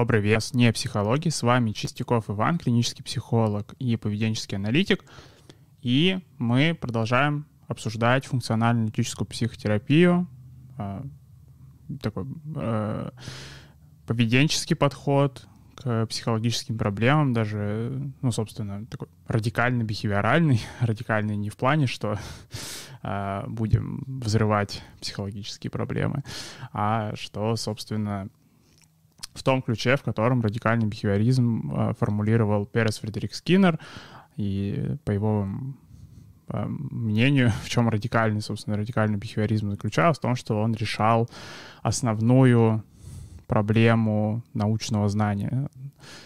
Добрый вес, не психологии. С вами Чистяков Иван, клинический психолог и поведенческий аналитик. И мы продолжаем обсуждать функционально-аналитическую психотерапию, а, такой э, поведенческий подход к психологическим проблемам, даже, ну, собственно, такой радикальный, бихевиоральный, радикальный не в плане, что э, будем взрывать психологические проблемы, а что, собственно, в том ключе, в котором радикальный бихевиоризм э, формулировал Перес Фредерик Скиннер, и по его э, мнению, в чем радикальный, собственно, радикальный бихевиоризм заключался, в том, что он решал основную проблему научного знания.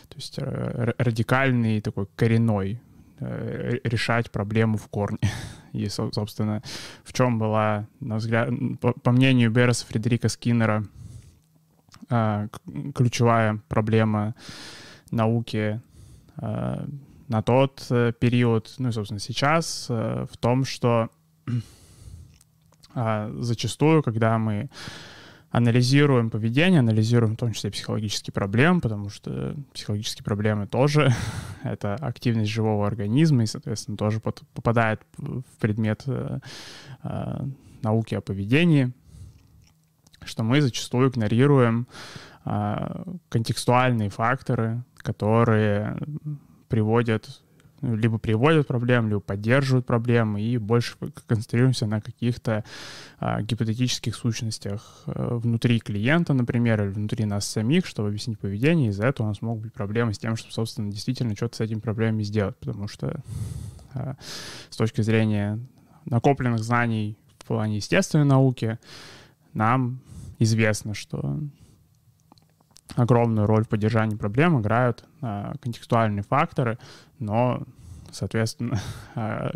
То есть э, радикальный такой коренной решать проблему в корне. И, собственно, в чем была, на взгляд, по мнению Берреса Фредерика Скиннера, а, ключевая проблема науки а, на тот э, период, ну и, собственно, сейчас, э, в том, что а, зачастую, когда мы анализируем поведение, анализируем в том числе психологические проблемы, потому что психологические проблемы тоже — это активность живого организма и, соответственно, тоже под, попадает в предмет э, э, науки о поведении — что мы зачастую игнорируем э, контекстуальные факторы, которые приводят ну, либо приводят проблем, либо поддерживают проблемы, и больше концентрируемся на каких-то а, гипотетических сущностях а, внутри клиента, например, или внутри нас самих, чтобы объяснить поведение, из-за этого у нас могут быть проблемы с тем, чтобы, собственно, действительно что-то с этими проблемами сделать, потому что а, с точки зрения накопленных знаний в плане естественной науки нам известно, что огромную роль в поддержании проблем играют а, контекстуальные факторы, но, соответственно, а,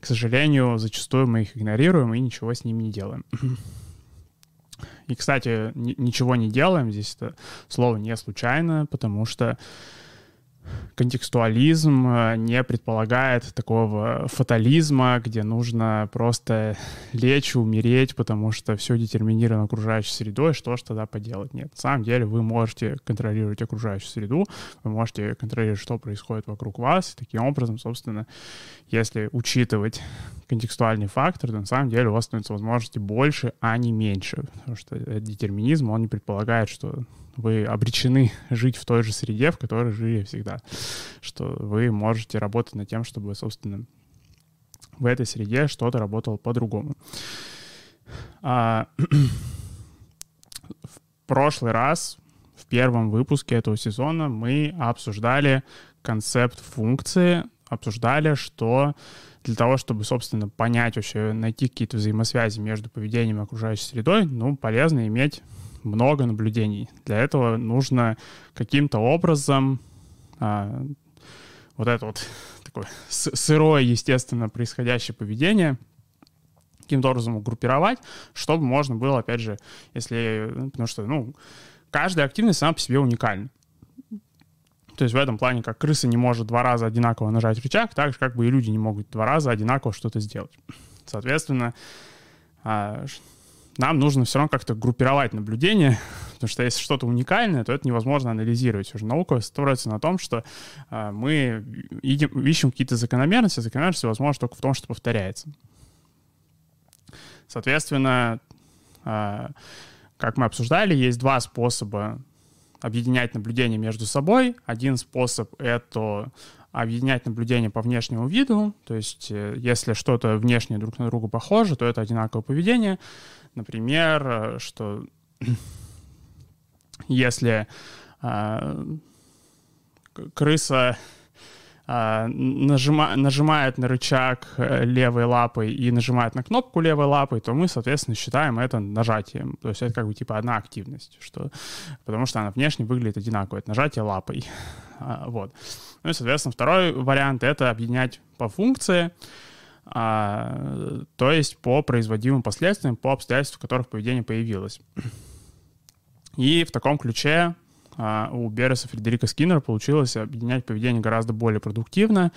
к сожалению, зачастую мы их игнорируем и ничего с ними не делаем. И, кстати, ничего не делаем, здесь это слово не случайно, потому что контекстуализм э, не предполагает такого фатализма, где нужно просто лечь, умереть, потому что все детерминировано окружающей средой, что ж тогда поделать? Нет, на самом деле вы можете контролировать окружающую среду, вы можете контролировать, что происходит вокруг вас, и таким образом, собственно, если учитывать контекстуальный фактор, то на самом деле у вас становится возможности больше, а не меньше, потому что детерминизм, он не предполагает, что вы обречены жить в той же среде, в которой жили всегда. Что вы можете работать над тем, чтобы, собственно, в этой среде что-то работало по-другому. А, в прошлый раз, в первом выпуске этого сезона, мы обсуждали концепт функции, обсуждали, что для того, чтобы, собственно, понять вообще, найти какие-то взаимосвязи между поведением и окружающей средой, ну, полезно иметь много наблюдений. Для этого нужно каким-то образом а, вот это вот такое сырое, естественно, происходящее поведение каким-то образом группировать, чтобы можно было, опять же, если... Потому что, ну, каждая активность сама по себе уникальна. То есть в этом плане, как крыса не может два раза одинаково нажать рычаг, так же, как бы и люди не могут два раза одинаково что-то сделать. Соответственно, а, нам нужно все равно как-то группировать наблюдения, потому что если что-то уникальное, то это невозможно анализировать. Уже наука строится на том, что э, мы идем, ищем какие-то закономерности, закономерности возможно только в том, что повторяется. Соответственно, э, как мы обсуждали, есть два способа объединять наблюдения между собой. Один способ — это объединять наблюдения по внешнему виду, то есть э, если что-то внешне друг на друга похоже, то это одинаковое поведение. Например, э, что если э, крыса нажима, нажимает на рычаг э, левой лапой и нажимает на кнопку левой лапой, то мы, соответственно, считаем это нажатием. То есть это как бы типа одна активность, что, потому что она внешне выглядит одинаково. Это нажатие лапой. А, вот. Ну и, соответственно, второй вариант — это объединять по функции а, то есть по производимым последствиям, по обстоятельствам, в которых поведение появилось. И в таком ключе а, у Берреса Фредерика Скиннера получилось объединять поведение гораздо более продуктивно,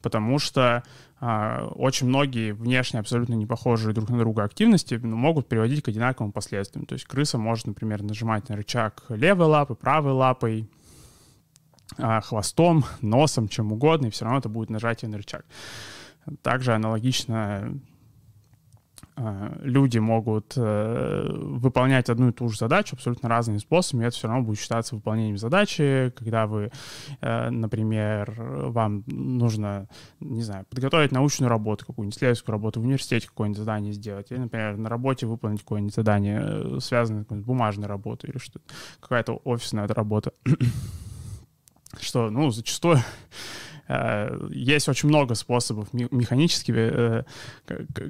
потому что а, очень многие внешне абсолютно не похожие друг на друга активности ну, могут приводить к одинаковым последствиям. То есть крыса может, например, нажимать на рычаг левой лапой, правой лапой, а, хвостом, носом, чем угодно, и все равно это будет нажатие на рычаг. Также аналогично а, люди могут э, выполнять одну и ту же задачу абсолютно разными способами, это все равно будет считаться выполнением задачи, когда вы, э, например, вам нужно, не знаю, подготовить научную работу, какую-нибудь исследовательскую работу в университете, какое-нибудь задание сделать, или, например, на работе выполнить какое-нибудь задание, э, связанное с бумажной работой или что-то, какая-то офисная работа, что, ну, зачастую Э, есть очень много способов механически, э,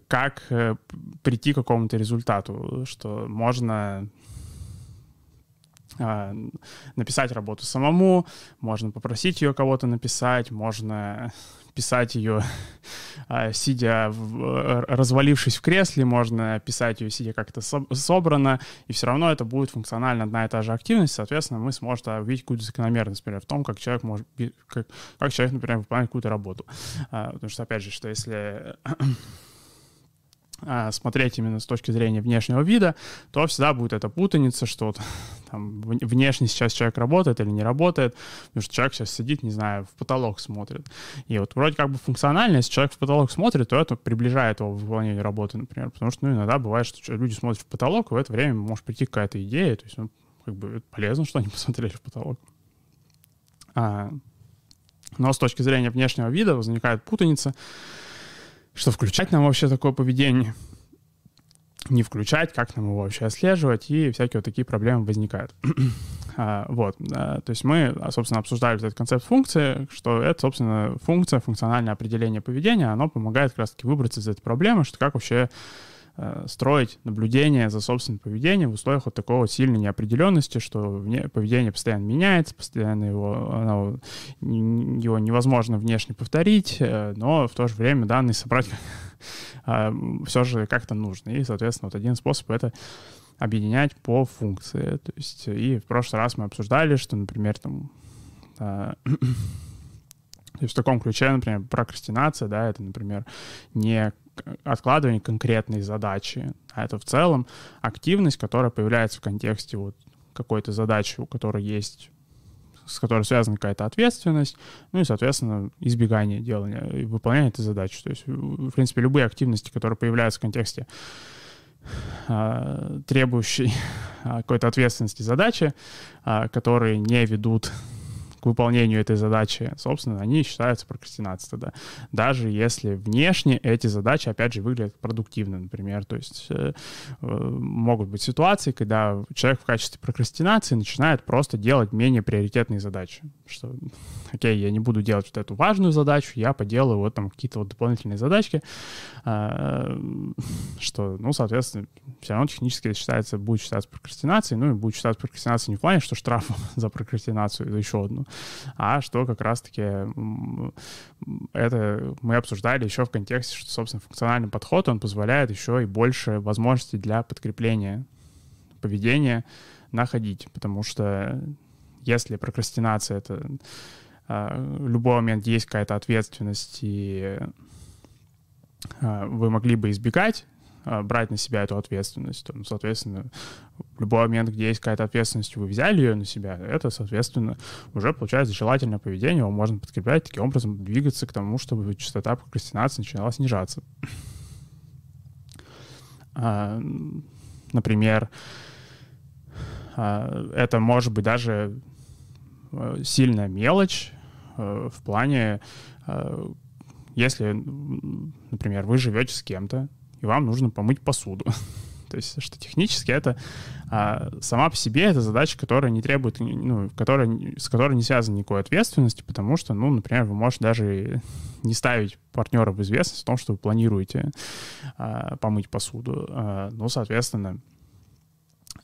как э, прийти к какому-то результату, что можно написать работу самому, можно попросить ее кого-то написать, можно писать ее, а, сидя, в, развалившись в кресле, можно писать ее, сидя как-то собрано, и все равно это будет функционально одна и та же активность, соответственно, мы сможем увидеть какую-то закономерность, например, в том, как человек может, как, как человек, например, выполняет какую-то работу. А, потому что, опять же, что если а, смотреть именно с точки зрения внешнего вида, то всегда будет эта путаница, что там внешне сейчас человек работает или не работает, потому что человек сейчас сидит, не знаю, в потолок смотрит. И вот вроде как бы функционально, если человек в потолок смотрит, то это приближает его к выполнению работы, например, потому что ну, иногда бывает, что люди смотрят в потолок, и в это время может прийти какая-то идея, то есть ну, как бы полезно, что они посмотрели в потолок. А, но с точки зрения внешнего вида возникает путаница, что включать нам вообще такое поведение, не включать, как нам его вообще отслеживать, и всякие вот такие проблемы возникают. а, вот, а, то есть мы, собственно, обсуждали этот концепт функции, что это, собственно, функция, функциональное определение поведения, оно помогает как раз-таки выбраться из этой проблемы, что как вообще строить наблюдение за собственным поведением в условиях вот такого сильной неопределенности, что поведение постоянно меняется, постоянно его, оно, его невозможно внешне повторить, э, но в то же время данные собрать а, все же как-то нужно. И, соответственно, вот один способ — это объединять по функции. То есть, и в прошлый раз мы обсуждали, что, например, там а, то есть в таком ключе, например, прокрастинация, да, это, например, не откладывание конкретной задачи, а это в целом активность, которая появляется в контексте вот какой-то задачи, у которой есть с которой связана какая-то ответственность, ну и, соответственно, избегание делания и выполнения этой задачи. То есть, в принципе, любые активности, которые появляются в контексте э, требующей какой-то ответственности задачи, э, которые не ведут к выполнению этой задачи, собственно, они считаются прокрастинацией тогда. Даже если внешне эти задачи, опять же, выглядят продуктивно, например. То есть э, э, могут быть ситуации, когда человек в качестве прокрастинации начинает просто делать менее приоритетные задачи. Что, окей, я не буду делать вот эту важную задачу, я поделаю вот там какие-то вот дополнительные задачки, э, что, ну, соответственно, все равно технически это считается, будет считаться прокрастинацией, ну и будет считаться прокрастинацией не в плане, что штраф за прокрастинацию, это еще одну, а что как раз-таки это мы обсуждали еще в контексте, что, собственно, функциональный подход, он позволяет еще и больше возможностей для подкрепления поведения находить, потому что если прокрастинация — это а, в любой момент есть какая-то ответственность, и а, вы могли бы избегать брать на себя эту ответственность. Ну, соответственно, в любой момент, где есть какая-то ответственность, вы взяли ее на себя, это, соответственно, уже получается желательное поведение, его можно подкреплять, таким образом двигаться к тому, чтобы частота прокрастинации начинала снижаться. А, например, а, это может быть даже а, сильная мелочь а, в плане, а, если, например, вы живете с кем-то, и вам нужно помыть посуду. То есть, что технически это а, сама по себе это задача, которая не требует, ну, которая, с которой не связана никакой ответственности, потому что, ну, например, вы можете даже не ставить партнера в известность о том, что вы планируете а, помыть посуду. А, ну, соответственно,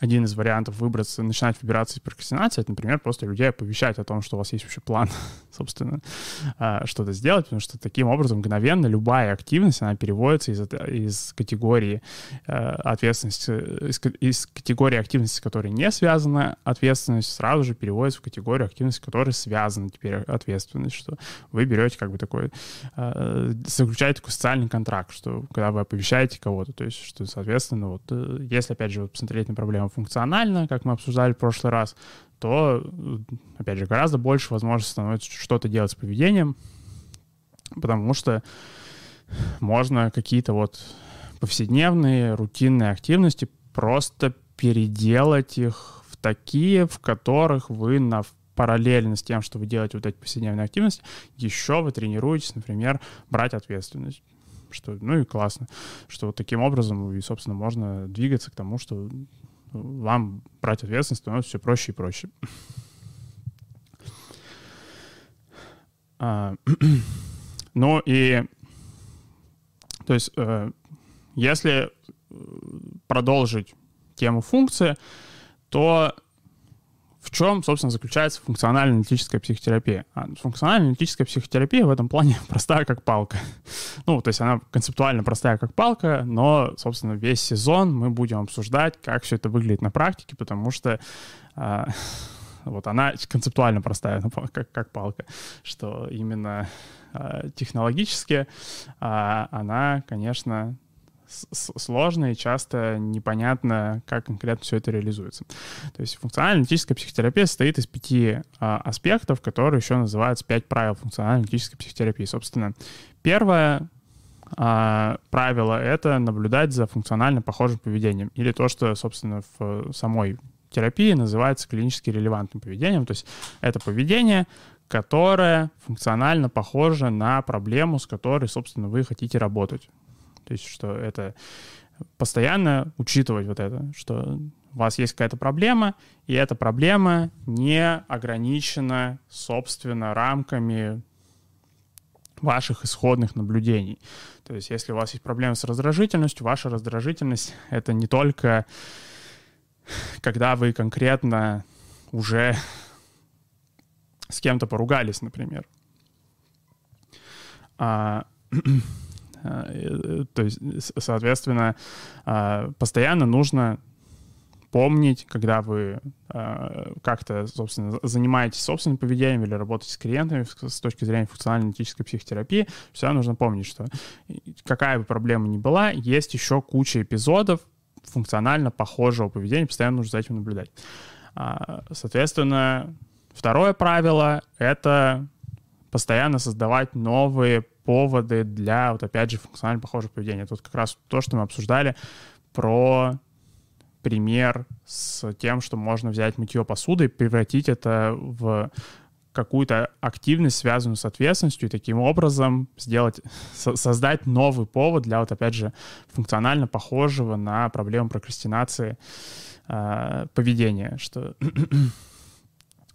один из вариантов выбраться, начинать выбираться из прокрастинации, это, например, просто людей оповещать о том, что у вас есть вообще план, собственно, а, что-то сделать, потому что таким образом мгновенно любая активность, она переводится из, из категории а, ответственности, из, из категории активности, с которой не связана ответственность, сразу же переводится в категорию активности, с которой связана теперь ответственность, что вы берете как бы такой, заключаете такой социальный контракт, что когда вы оповещаете кого-то, то есть, что, соответственно, вот, э, если, опять же, вот посмотреть на проблему функционально, как мы обсуждали в прошлый раз, то, опять же, гораздо больше возможностей становится что-то делать с поведением, потому что можно какие-то вот повседневные, рутинные активности просто переделать их в такие, в которых вы на параллельно с тем, что вы делаете вот эти повседневные активности, еще вы тренируетесь, например, брать ответственность. Что, ну и классно, что вот таким образом и, собственно, можно двигаться к тому, что вам брать ответственность становится все проще и проще. А, ну и, то есть, э, если продолжить тему функции, то в чем, собственно, заключается функционально-аналитическая психотерапия? А функционально-аналитическая психотерапия в этом плане простая как палка. Ну, то есть она концептуально простая как палка, но, собственно, весь сезон мы будем обсуждать, как все это выглядит на практике, потому что а, вот она концептуально простая как, как палка, что именно а, технологически а, она, конечно, сложно и часто непонятно, как конкретно все это реализуется. То есть функционально-аналитическая психотерапия состоит из пяти а, аспектов, которые еще называются пять правил функционально-аналитической психотерапии. Собственно, первое а, правило — это наблюдать за функционально похожим поведением, или то, что, собственно, в самой терапии называется клинически релевантным поведением. То есть это поведение, которое функционально похоже на проблему, с которой, собственно, вы хотите работать. То есть, что это постоянно учитывать вот это, что у вас есть какая-то проблема, и эта проблема не ограничена, собственно, рамками ваших исходных наблюдений. То есть, если у вас есть проблемы с раздражительностью, ваша раздражительность — это не только когда вы конкретно уже с кем-то поругались, например. А, то есть, соответственно, а, постоянно нужно помнить, когда вы э, как-то, собственно, занимаетесь собственным поведением или работаете с клиентами с точки зрения функционально-аналитической психотерапии, всегда нужно помнить, что какая бы проблема ни была, есть еще куча эпизодов функционально похожего поведения, постоянно нужно за этим наблюдать. А, соответственно, второе правило — это постоянно создавать новые поводы для, вот опять же, функционально похожего поведения. Тут как раз то, что мы обсуждали про пример с тем, что можно взять мытье посуды и превратить это в какую-то активность, связанную с ответственностью, и таким образом сделать, со создать новый повод для, вот опять же, функционально похожего на проблему прокрастинации э, поведения, что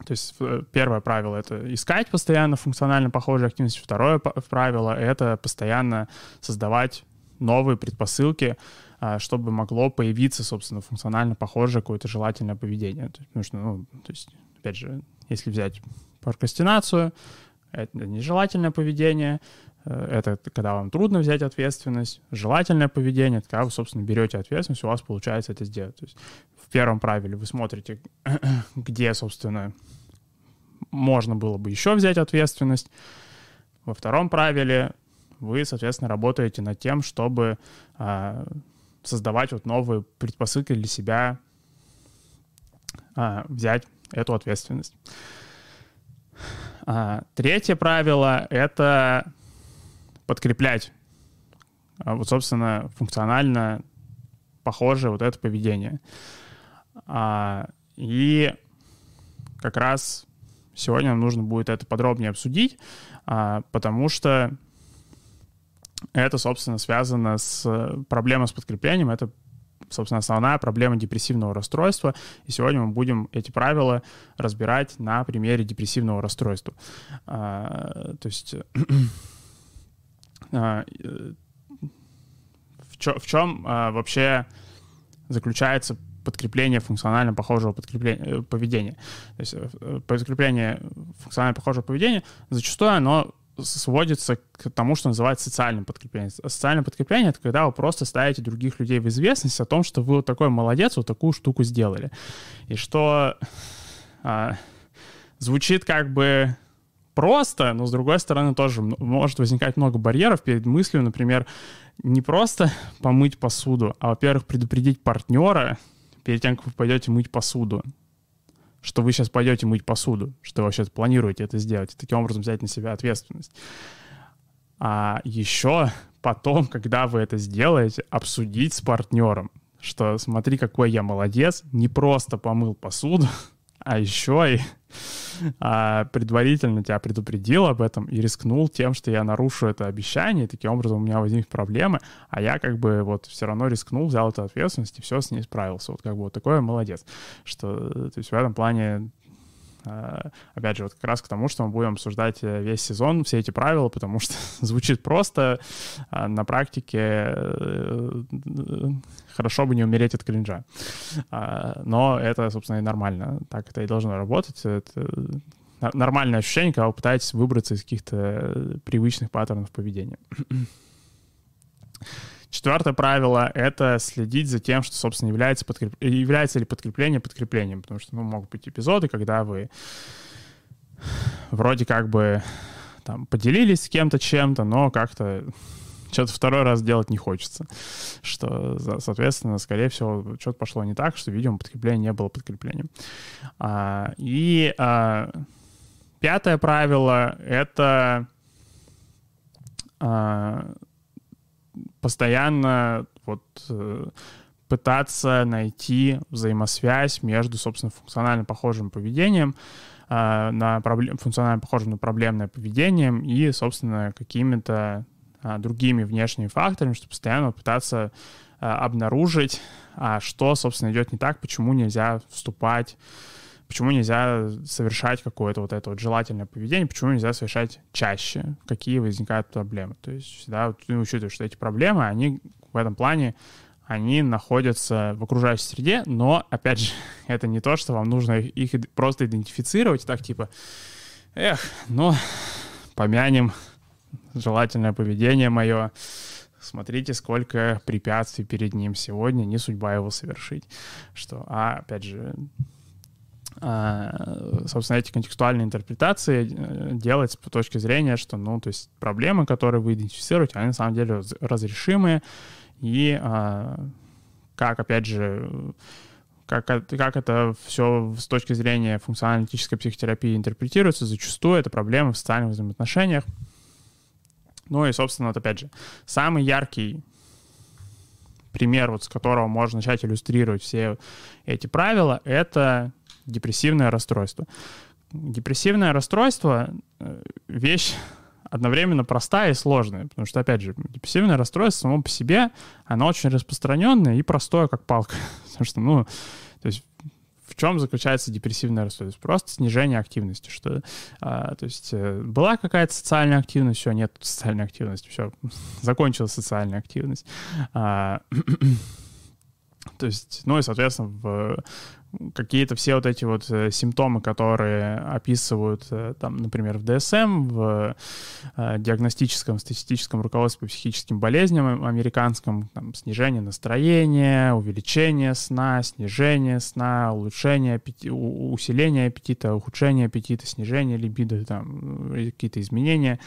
то есть э, первое правило — это искать постоянно функционально похожие активности. Второе правило — это постоянно создавать новые предпосылки, а, чтобы могло появиться, собственно, функционально похожее какое-то желательное поведение. Потому что, ну, то есть, опять же, если взять прокрастинацию, это нежелательное поведение, это когда вам трудно взять ответственность. Желательное поведение — это когда вы, собственно, берете ответственность, у вас получается это сделать. То есть в первом правиле вы смотрите, где, собственно, можно было бы еще взять ответственность. Во втором правиле вы, соответственно, работаете над тем, чтобы а, создавать вот новые предпосылки для себя а, взять эту ответственность. А, третье правило — это подкреплять а, вот, собственно, функционально похожее вот это поведение. А, и как раз сегодня нам нужно будет это подробнее обсудить, а, потому что это, собственно, связано с проблемой с подкреплением. Это, собственно, основная проблема депрессивного расстройства. И сегодня мы будем эти правила разбирать на примере депрессивного расстройства. А, то есть в, чё, в чем вообще заключается подкрепление функционально похожего подкрепления, поведения. То есть подкрепление функционально похожего поведения зачастую оно сводится к тому, что называется социальным подкреплением. Социальное подкрепление — это когда вы просто ставите других людей в известность о том, что вы вот такой молодец, вот такую штуку сделали. И что а, звучит как бы просто, но с другой стороны тоже может возникать много барьеров перед мыслью, например, не просто помыть посуду, а, во-первых, предупредить партнера перед тем, как вы пойдете мыть посуду что вы сейчас пойдете мыть посуду, что вы вообще планируете это сделать, и таким образом взять на себя ответственность. А еще потом, когда вы это сделаете, обсудить с партнером, что смотри, какой я молодец, не просто помыл посуду, а еще и а, предварительно тебя предупредил об этом и рискнул тем, что я нарушу это обещание, и таким образом у меня возникнут проблемы, а я как бы вот все равно рискнул, взял эту ответственность и все с ней справился. Вот как бы вот такой молодец. Что, то есть в этом плане опять же, вот как раз к тому, что мы будем обсуждать э, весь сезон, все эти правила, потому что звучит просто, а на практике э, хорошо бы не умереть от кринжа. А, но это, собственно, и нормально. Так это и должно работать. Это нормальное ощущение, когда вы пытаетесь выбраться из каких-то привычных паттернов поведения. Четвертое правило — это следить за тем, что, собственно, является, подкреп... является ли подкрепление подкреплением, потому что, ну, могут быть эпизоды, когда вы вроде как бы там поделились с кем-то чем-то, но как-то что-то второй раз делать не хочется. Что, соответственно, скорее всего, что-то пошло не так, что, видимо, подкрепление не было подкреплением. А, и а, пятое правило — это а, постоянно вот э, пытаться найти взаимосвязь между, собственно, функционально похожим поведением, э, на проблем, функционально похожим на проблемное поведением и, собственно, какими-то э, другими внешними факторами, чтобы постоянно пытаться обнаружить, а что, собственно, идет не так, почему нельзя вступать почему нельзя совершать какое-то вот это вот желательное поведение, почему нельзя совершать чаще, какие возникают проблемы. То есть всегда вот, ну, учитывая, что эти проблемы, они в этом плане, они находятся в окружающей среде, но, опять же, это не то, что вам нужно их просто идентифицировать, так типа, эх, ну, помянем желательное поведение мое, смотрите, сколько препятствий перед ним сегодня, не судьба его совершить. Что, а, опять же, собственно, эти контекстуальные интерпретации э, делать с точки зрения, что, ну, то есть проблемы, которые вы идентифицируете, они на самом деле разрешимые, и а, как, опять же, как, как это все с точки зрения функционально-аналитической психотерапии интерпретируется, зачастую это проблемы в социальных взаимоотношениях. Ну и, собственно, вот опять же, самый яркий пример, вот с которого можно начать иллюстрировать все эти правила, это депрессивное расстройство. Депрессивное расстройство э, — вещь одновременно простая и сложная, потому что, опять же, депрессивное расстройство само по себе, оно очень распространенное и простое, как палка. Потому что, ну, то есть в чем заключается депрессивное расстройство? Просто снижение активности, что, а, то есть э, была какая-то социальная активность, все, нет социальной активности, все, закончилась социальная активность. А, то есть, ну и, соответственно, в какие-то все вот эти вот э, симптомы, которые описывают, э, там, например, в ДСМ, в э, диагностическом статистическом руководстве по психическим болезням американском, там, снижение настроения, увеличение сна, снижение сна, улучшение аппетита, усиление аппетита, ухудшение аппетита, снижение либидо, там, какие-то изменения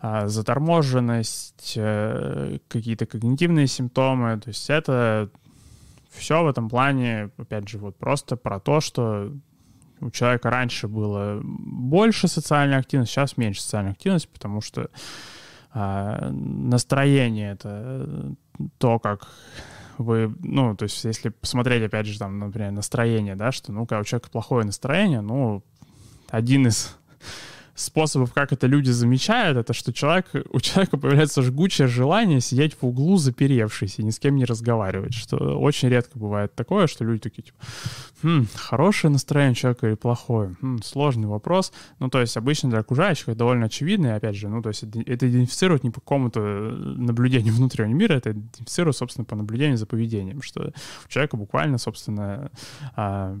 а, заторможенность, какие-то когнитивные симптомы. То есть это все в этом плане, опять же, вот просто про то, что у человека раньше было больше социальной активности, сейчас меньше социальной активности, потому что э, настроение — это то, как вы, ну, то есть если посмотреть, опять же, там, например, настроение, да, что, ну, когда у человека плохое настроение, ну, один из способов, как это люди замечают, это что человек, у человека появляется жгучее желание сидеть в углу заперевшись и ни с кем не разговаривать, что очень редко бывает такое, что люди такие, типа, хм, хорошее настроение человека или плохое? Хм, сложный вопрос. Ну, то есть обычно для окружающих это довольно очевидно, и опять же, ну, то есть это, идентифицирует не по какому-то наблюдению внутреннего мира, это идентифицирует, собственно, по наблюдению за поведением, что у человека буквально, собственно, а,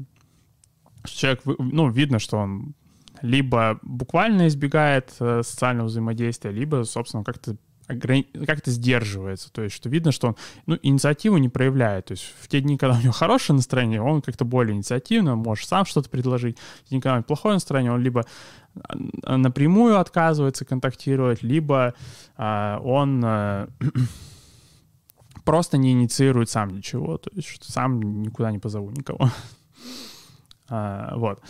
человек, ну, видно, что он либо буквально избегает э, социального взаимодействия, либо, собственно, как-то как-то сдерживается, то есть что видно, что он ну, инициативу не проявляет, то есть в те дни, когда у него хорошее настроение, он как-то более инициативно, может сам что-то предложить, в те дни, когда у него плохое настроение, он либо а, напрямую отказывается контактировать, либо а, он а, просто не инициирует сам ничего, то есть сам никуда не позову никого. А, вот.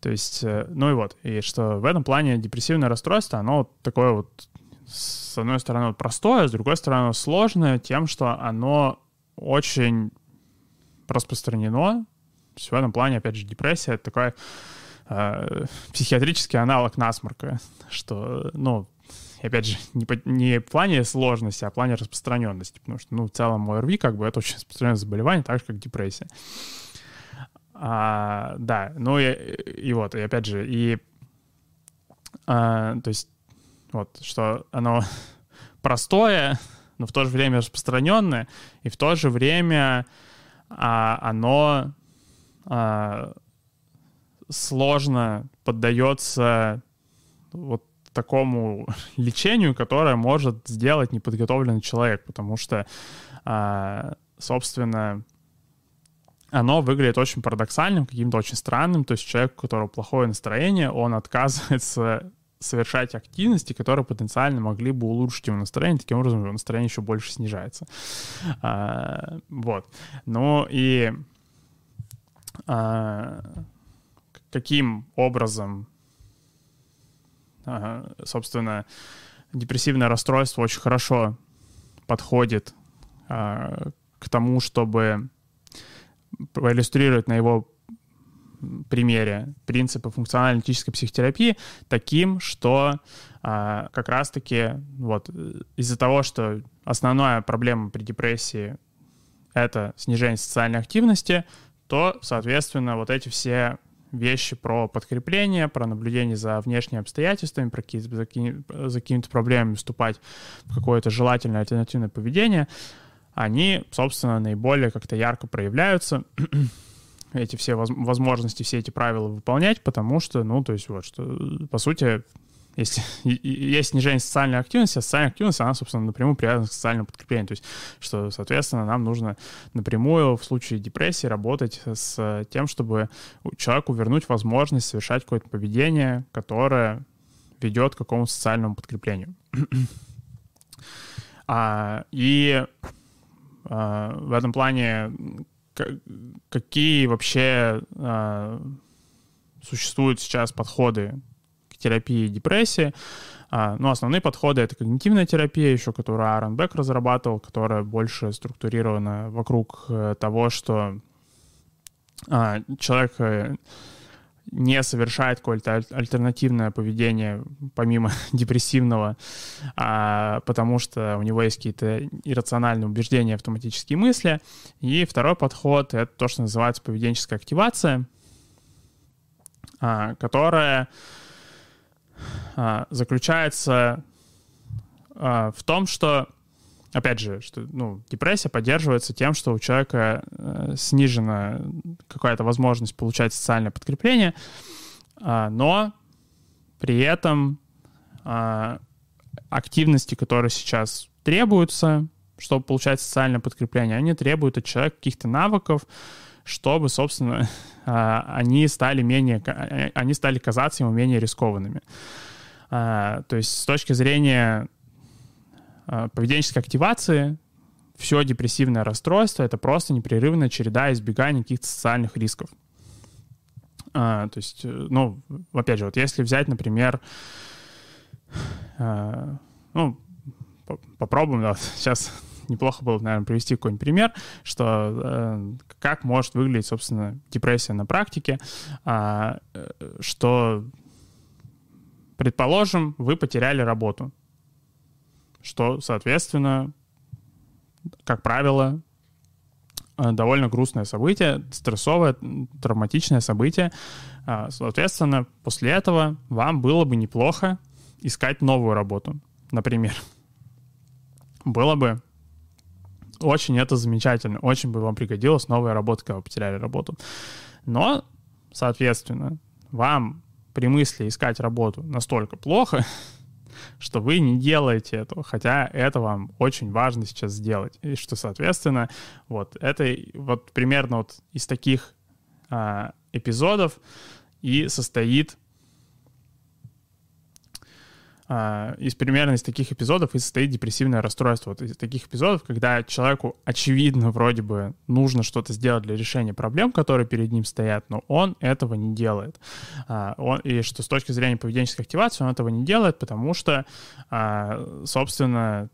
То есть, э, ну и вот, и что в этом плане депрессивное расстройство, оно такое вот, с одной стороны, простое, с другой стороны, сложное тем, что оно очень распространено. То есть в этом плане, опять же, депрессия — это такой э, психиатрический аналог насморка, что, ну, опять же, не, по, не в плане сложности, а в плане распространенности, потому что, ну, в целом ОРВИ, как бы, это очень распространенное заболевание, так же, как депрессия. А, да, ну и, и вот, и опять же, и а, то есть вот, что оно простое, но в то же время распространенное, и в то же время а, оно а, сложно поддается вот такому лечению, которое может сделать неподготовленный человек, потому что, а, собственно, оно выглядит очень парадоксальным, каким-то очень странным. То есть человек, у которого плохое настроение, он отказывается совершать активности, которые потенциально могли бы улучшить его настроение, таким образом его настроение еще больше снижается. А, вот. Ну и а, каким образом, а, собственно, депрессивное расстройство очень хорошо подходит а, к тому, чтобы проиллюстрировать на его примере принципы функционально-аналитической психотерапии таким, что а, как раз-таки вот из-за того, что основная проблема при депрессии — это снижение социальной активности, то, соответственно, вот эти все вещи про подкрепление, про наблюдение за внешними обстоятельствами, про какие-то, за, какими, за какими-то проблемами вступать в какое-то желательное альтернативное поведение — они, собственно, наиболее как-то ярко проявляются, эти все возможности, все эти правила выполнять, потому что, ну, то есть вот, что, по сути, если есть снижение социальной активности, а социальная активность, она, собственно, напрямую привязана к социальному подкреплению. То есть, что, соответственно, нам нужно напрямую в случае депрессии работать с тем, чтобы человеку вернуть возможность совершать какое-то поведение, которое ведет к какому-то социальному подкреплению. а, и в этом плане какие вообще а, существуют сейчас подходы к терапии депрессии? А, ну, основные подходы — это когнитивная терапия, еще которую Аарон Бек разрабатывал, которая больше структурирована вокруг э, того, что человек э, не совершает какое-то альтернативное поведение помимо депрессивного, а, потому что у него есть какие-то иррациональные убеждения, автоматические мысли. И второй подход — это то, что называется поведенческая активация, а, которая а, заключается а, в том, что опять же, что ну, депрессия поддерживается тем, что у человека э, снижена какая-то возможность получать социальное подкрепление, э, но при этом э, активности, которые сейчас требуются, чтобы получать социальное подкрепление, они требуют от человека каких-то навыков, чтобы, собственно, э, они стали менее, они стали казаться ему менее рискованными. Э, то есть с точки зрения поведенческой активации все депрессивное расстройство — это просто непрерывная череда избегания каких-то социальных рисков. А, то есть, э, ну, опять же, вот если взять, например, а, ну, попробуем, да, сейчас неплохо было, наверное, привести какой-нибудь пример, что э, как может выглядеть, собственно, депрессия на практике, а, э, что Предположим, вы потеряли работу, что, соответственно, как правило, э, довольно грустное событие, стрессовое, травматичное событие. А, соответственно, после этого вам было бы неплохо искать новую работу, например. Было бы очень это замечательно, очень бы вам пригодилась новая работа, когда вы потеряли работу. Но, соответственно, вам при мысли искать работу настолько плохо, что вы не делаете этого, хотя это вам очень важно сейчас сделать. И что, соответственно, вот это вот примерно вот из таких а, эпизодов и состоит из примерно из таких эпизодов и состоит депрессивное расстройство. Вот из таких эпизодов, когда человеку очевидно вроде бы нужно что-то сделать для решения проблем, которые перед ним стоят, но он этого не делает. А, он, и что с точки зрения поведенческой активации он этого не делает, потому что, а, собственно,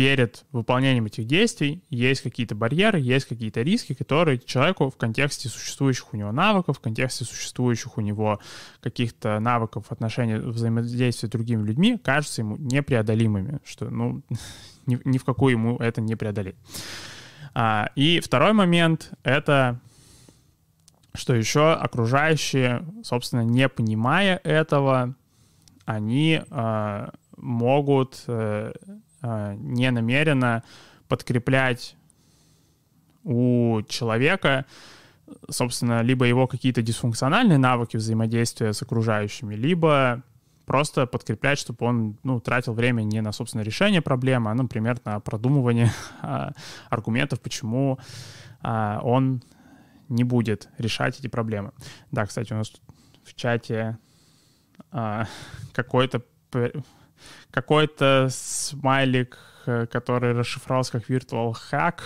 перед выполнением этих действий есть какие-то барьеры, есть какие-то риски, которые человеку в контексте существующих у него навыков, в контексте существующих у него каких-то навыков отношения взаимодействия с другими людьми кажутся ему непреодолимыми, что, ну, ни, ни в какую ему это не преодолеть. А, и второй момент — это что еще окружающие, собственно, не понимая этого, они э, могут Э, не намеренно подкреплять у человека, собственно, либо его какие-то дисфункциональные навыки взаимодействия с окружающими, либо просто подкреплять, чтобы он ну, тратил время не на, собственно, решение проблемы, а, например, на продумывание а, аргументов, почему а, он не будет решать эти проблемы. Да, кстати, у нас тут в чате а, какой-то какой-то смайлик, э, который расшифровался как virtual hack,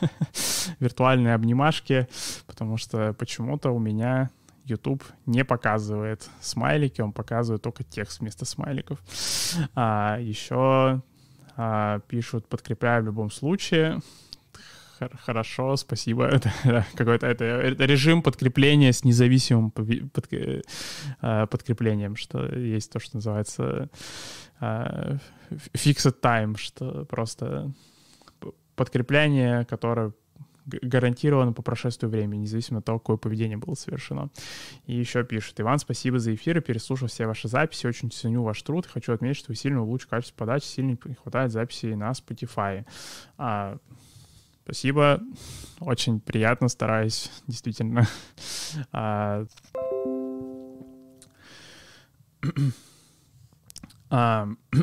виртуальные обнимашки, потому что почему-то у меня YouTube не показывает смайлики, он показывает только текст вместо смайликов. А, еще а, пишут «подкрепляю в любом случае». Хорошо, спасибо. Это какой-то это, режим подкрепления с независимым под, э, подкреплением, что есть то, что называется uh, fixed time, что просто подкрепление, которое гарантировано по прошествию времени, независимо от того, какое поведение было совершено. И еще пишет, Иван, спасибо за эфир, и переслушал все ваши записи, очень ценю ваш труд, хочу отметить, что вы сильно улучшили качество подачи, сильно не хватает записей на Spotify. А, спасибо, очень приятно, стараюсь, действительно. А, А,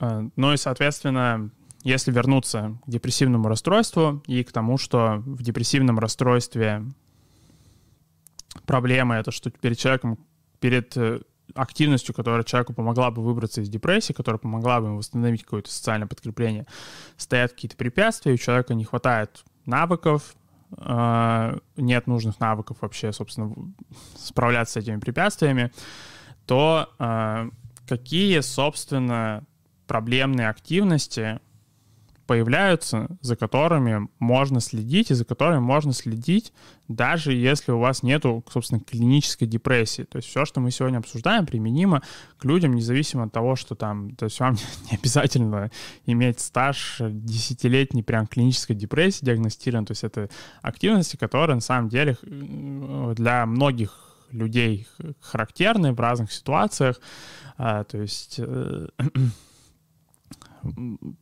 а, ну и, соответственно, если вернуться к депрессивному расстройству и к тому, что в депрессивном расстройстве проблема это, что перед человеком, перед э, активностью, которая человеку помогла бы выбраться из депрессии, которая помогла бы ему восстановить какое-то социальное подкрепление, стоят какие-то препятствия, у человека не хватает навыков, а, нет нужных навыков вообще, собственно, справляться с этими препятствиями, то а, какие, собственно, проблемные активности появляются, за которыми можно следить, и за которыми можно следить, даже если у вас нету, собственно, клинической депрессии. То есть все, что мы сегодня обсуждаем, применимо к людям, независимо от того, что там, то есть вам не обязательно иметь стаж десятилетней прям клинической депрессии диагностирован. То есть это активности, которые на самом деле для многих людей характерны в разных ситуациях. А, то есть э,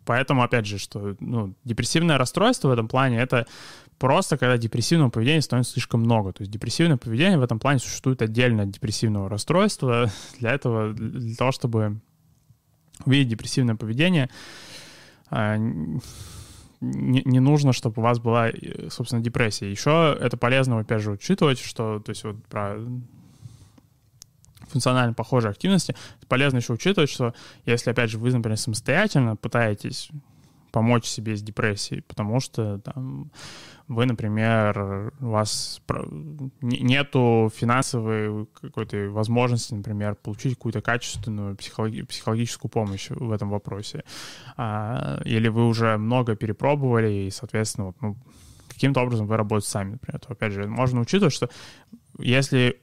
Поэтому, опять же, что ну, депрессивное расстройство в этом плане — это просто когда депрессивного поведения становится слишком много. То есть депрессивное поведение в этом плане существует отдельно от депрессивного расстройства. Для этого, для того, чтобы увидеть депрессивное поведение, а, не, не нужно, чтобы у вас была, собственно, депрессия. Еще это полезно, опять же, учитывать, что, то есть вот про функционально похожей активности, полезно еще учитывать, что если, опять же, вы, например, самостоятельно пытаетесь помочь себе с депрессией, потому что там, вы, например, у вас нету финансовой какой-то возможности, например, получить какую-то качественную психологи- психологическую помощь в этом вопросе. А, или вы уже много перепробовали, и, соответственно, вот, ну, каким-то образом вы работаете сами, например, то, опять же, можно учитывать, что если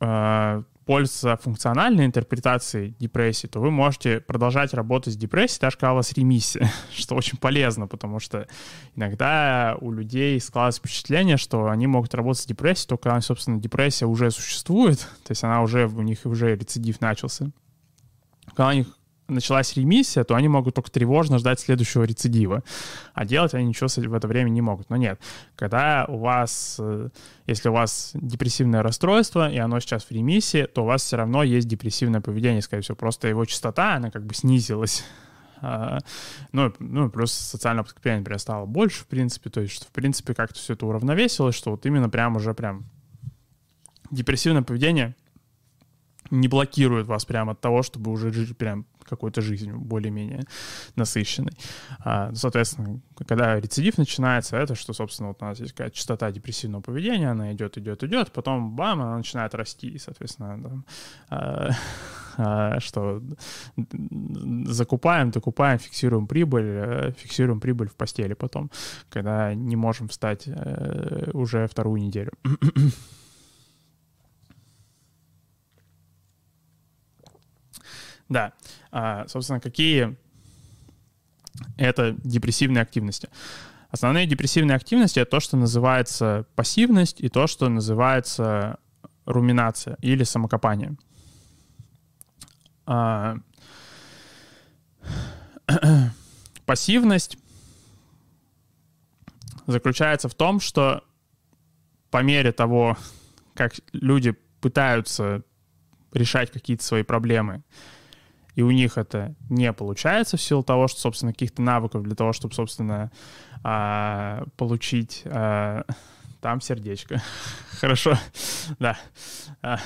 э, пользоваться функциональной интерпретацией депрессии, то вы можете продолжать работать с депрессией, даже когда у вас ремиссия, что очень полезно, потому что иногда у людей складывается впечатление, что они могут работать с депрессией, только когда, собственно, депрессия уже существует, то есть она уже, у них уже рецидив начался. Когда у них началась ремиссия, то они могут только тревожно ждать следующего рецидива. А делать они ничего в это время не могут. Но нет, когда у вас, э, если у вас депрессивное расстройство, и оно сейчас в ремиссии, то у вас все равно есть депрессивное поведение, скорее всего. Просто его частота, она как бы снизилась. А, ну, ну, плюс социального подкрепления, например, стало больше, в принципе. То есть, что, в принципе, как-то все это уравновесилось, что вот именно прям уже прям депрессивное поведение не блокирует вас прямо от того, чтобы уже жить прям какой-то жизнью более-менее насыщенной. А, соответственно, когда рецидив начинается, это что, собственно, вот у нас есть какая-то частота депрессивного поведения, она идет, идет, идет, потом бам, она начинает расти, и, соответственно, там, а, а, что закупаем, докупаем, фиксируем прибыль, э, фиксируем прибыль в постели потом, когда не можем встать э, уже вторую неделю. Да. А, собственно, какие это депрессивные активности? Основные депрессивные активности — это то, что называется пассивность, и то, что называется руминация или самокопание. А, пассивность заключается в том, что по мере того, как люди пытаются решать какие-то свои проблемы, и у них это не получается в силу того, что, собственно, каких-то навыков для того, чтобы, собственно, а, получить... А, там сердечко. Хорошо, да. А,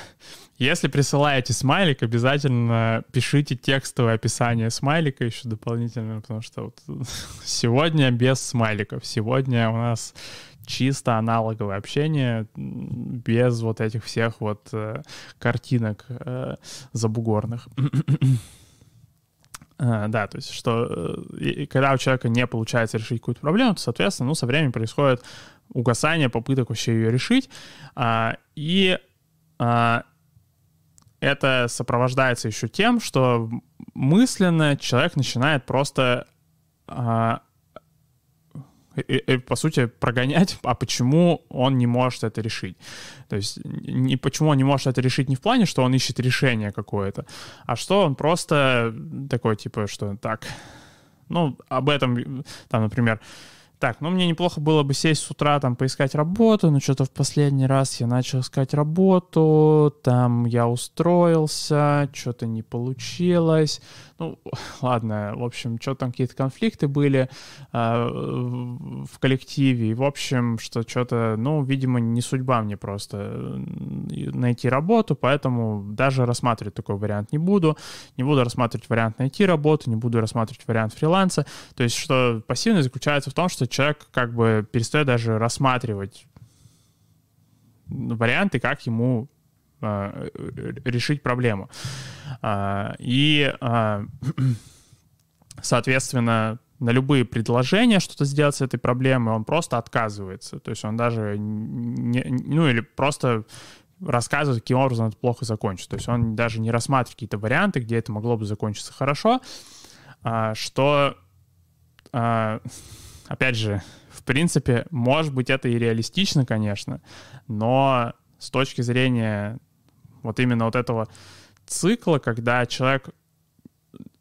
если присылаете смайлик, обязательно пишите текстовое описание смайлика еще дополнительно, потому что вот сегодня без смайликов. Сегодня у нас чисто аналоговое общение, без вот этих всех вот э, картинок э, забугорных. А, да, то есть, что э, когда у человека не получается решить какую-то проблему, то, соответственно, ну, со временем происходит угасание попыток вообще ее решить. А, и а, это сопровождается еще тем, что мысленно человек начинает просто по сути, прогонять, а почему он не может это решить. То есть не почему он не может это решить не в плане, что он ищет решение какое-то, а что он просто такой, типа, что так, ну, об этом, там, например, так, ну мне неплохо было бы сесть с утра, там, поискать работу, но что-то в последний раз я начал искать работу, там я устроился, что-то не получилось. Ну, ладно, в общем, что там какие-то конфликты были э, в коллективе, и, в общем, что что-то, ну, видимо, не судьба мне просто найти работу, поэтому даже рассматривать такой вариант не буду. Не буду рассматривать вариант найти работу, не буду рассматривать вариант фриланса. То есть, что пассивность заключается в том, что человек как бы перестает даже рассматривать варианты, как ему э, решить проблему. Э, и, э, соответственно, на любые предложения что-то сделать с этой проблемой, он просто отказывается. То есть он даже не, ну или просто рассказывает, каким образом это плохо закончится. То есть он даже не рассматривает какие-то варианты, где это могло бы закончиться хорошо, что опять же, в принципе, может быть, это и реалистично, конечно, но с точки зрения вот именно вот этого цикла, когда человек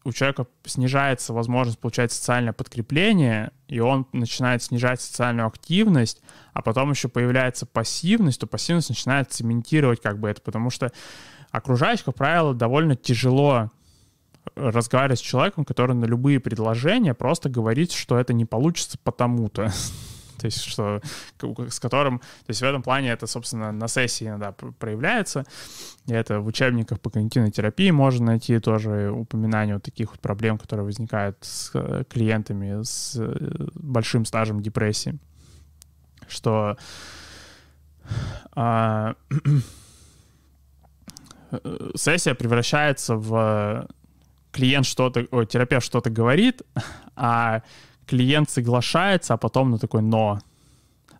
у человека снижается возможность получать социальное подкрепление, и он начинает снижать социальную активность, а потом еще появляется пассивность, то пассивность начинает цементировать как бы это, потому что окружающих, как правило, довольно тяжело разговаривать с человеком, который на любые предложения просто говорит, что это не получится потому-то. То есть, что с которым, то есть в этом плане это, собственно, на сессии иногда проявляется. И это в учебниках по когнитивной терапии можно найти тоже упоминание вот таких вот проблем, которые возникают с э, клиентами с э, большим стажем депрессии. Что а, сессия превращается в клиент что-то, ой, терапевт что-то говорит, а клиент соглашается, а потом, ну, такой «но».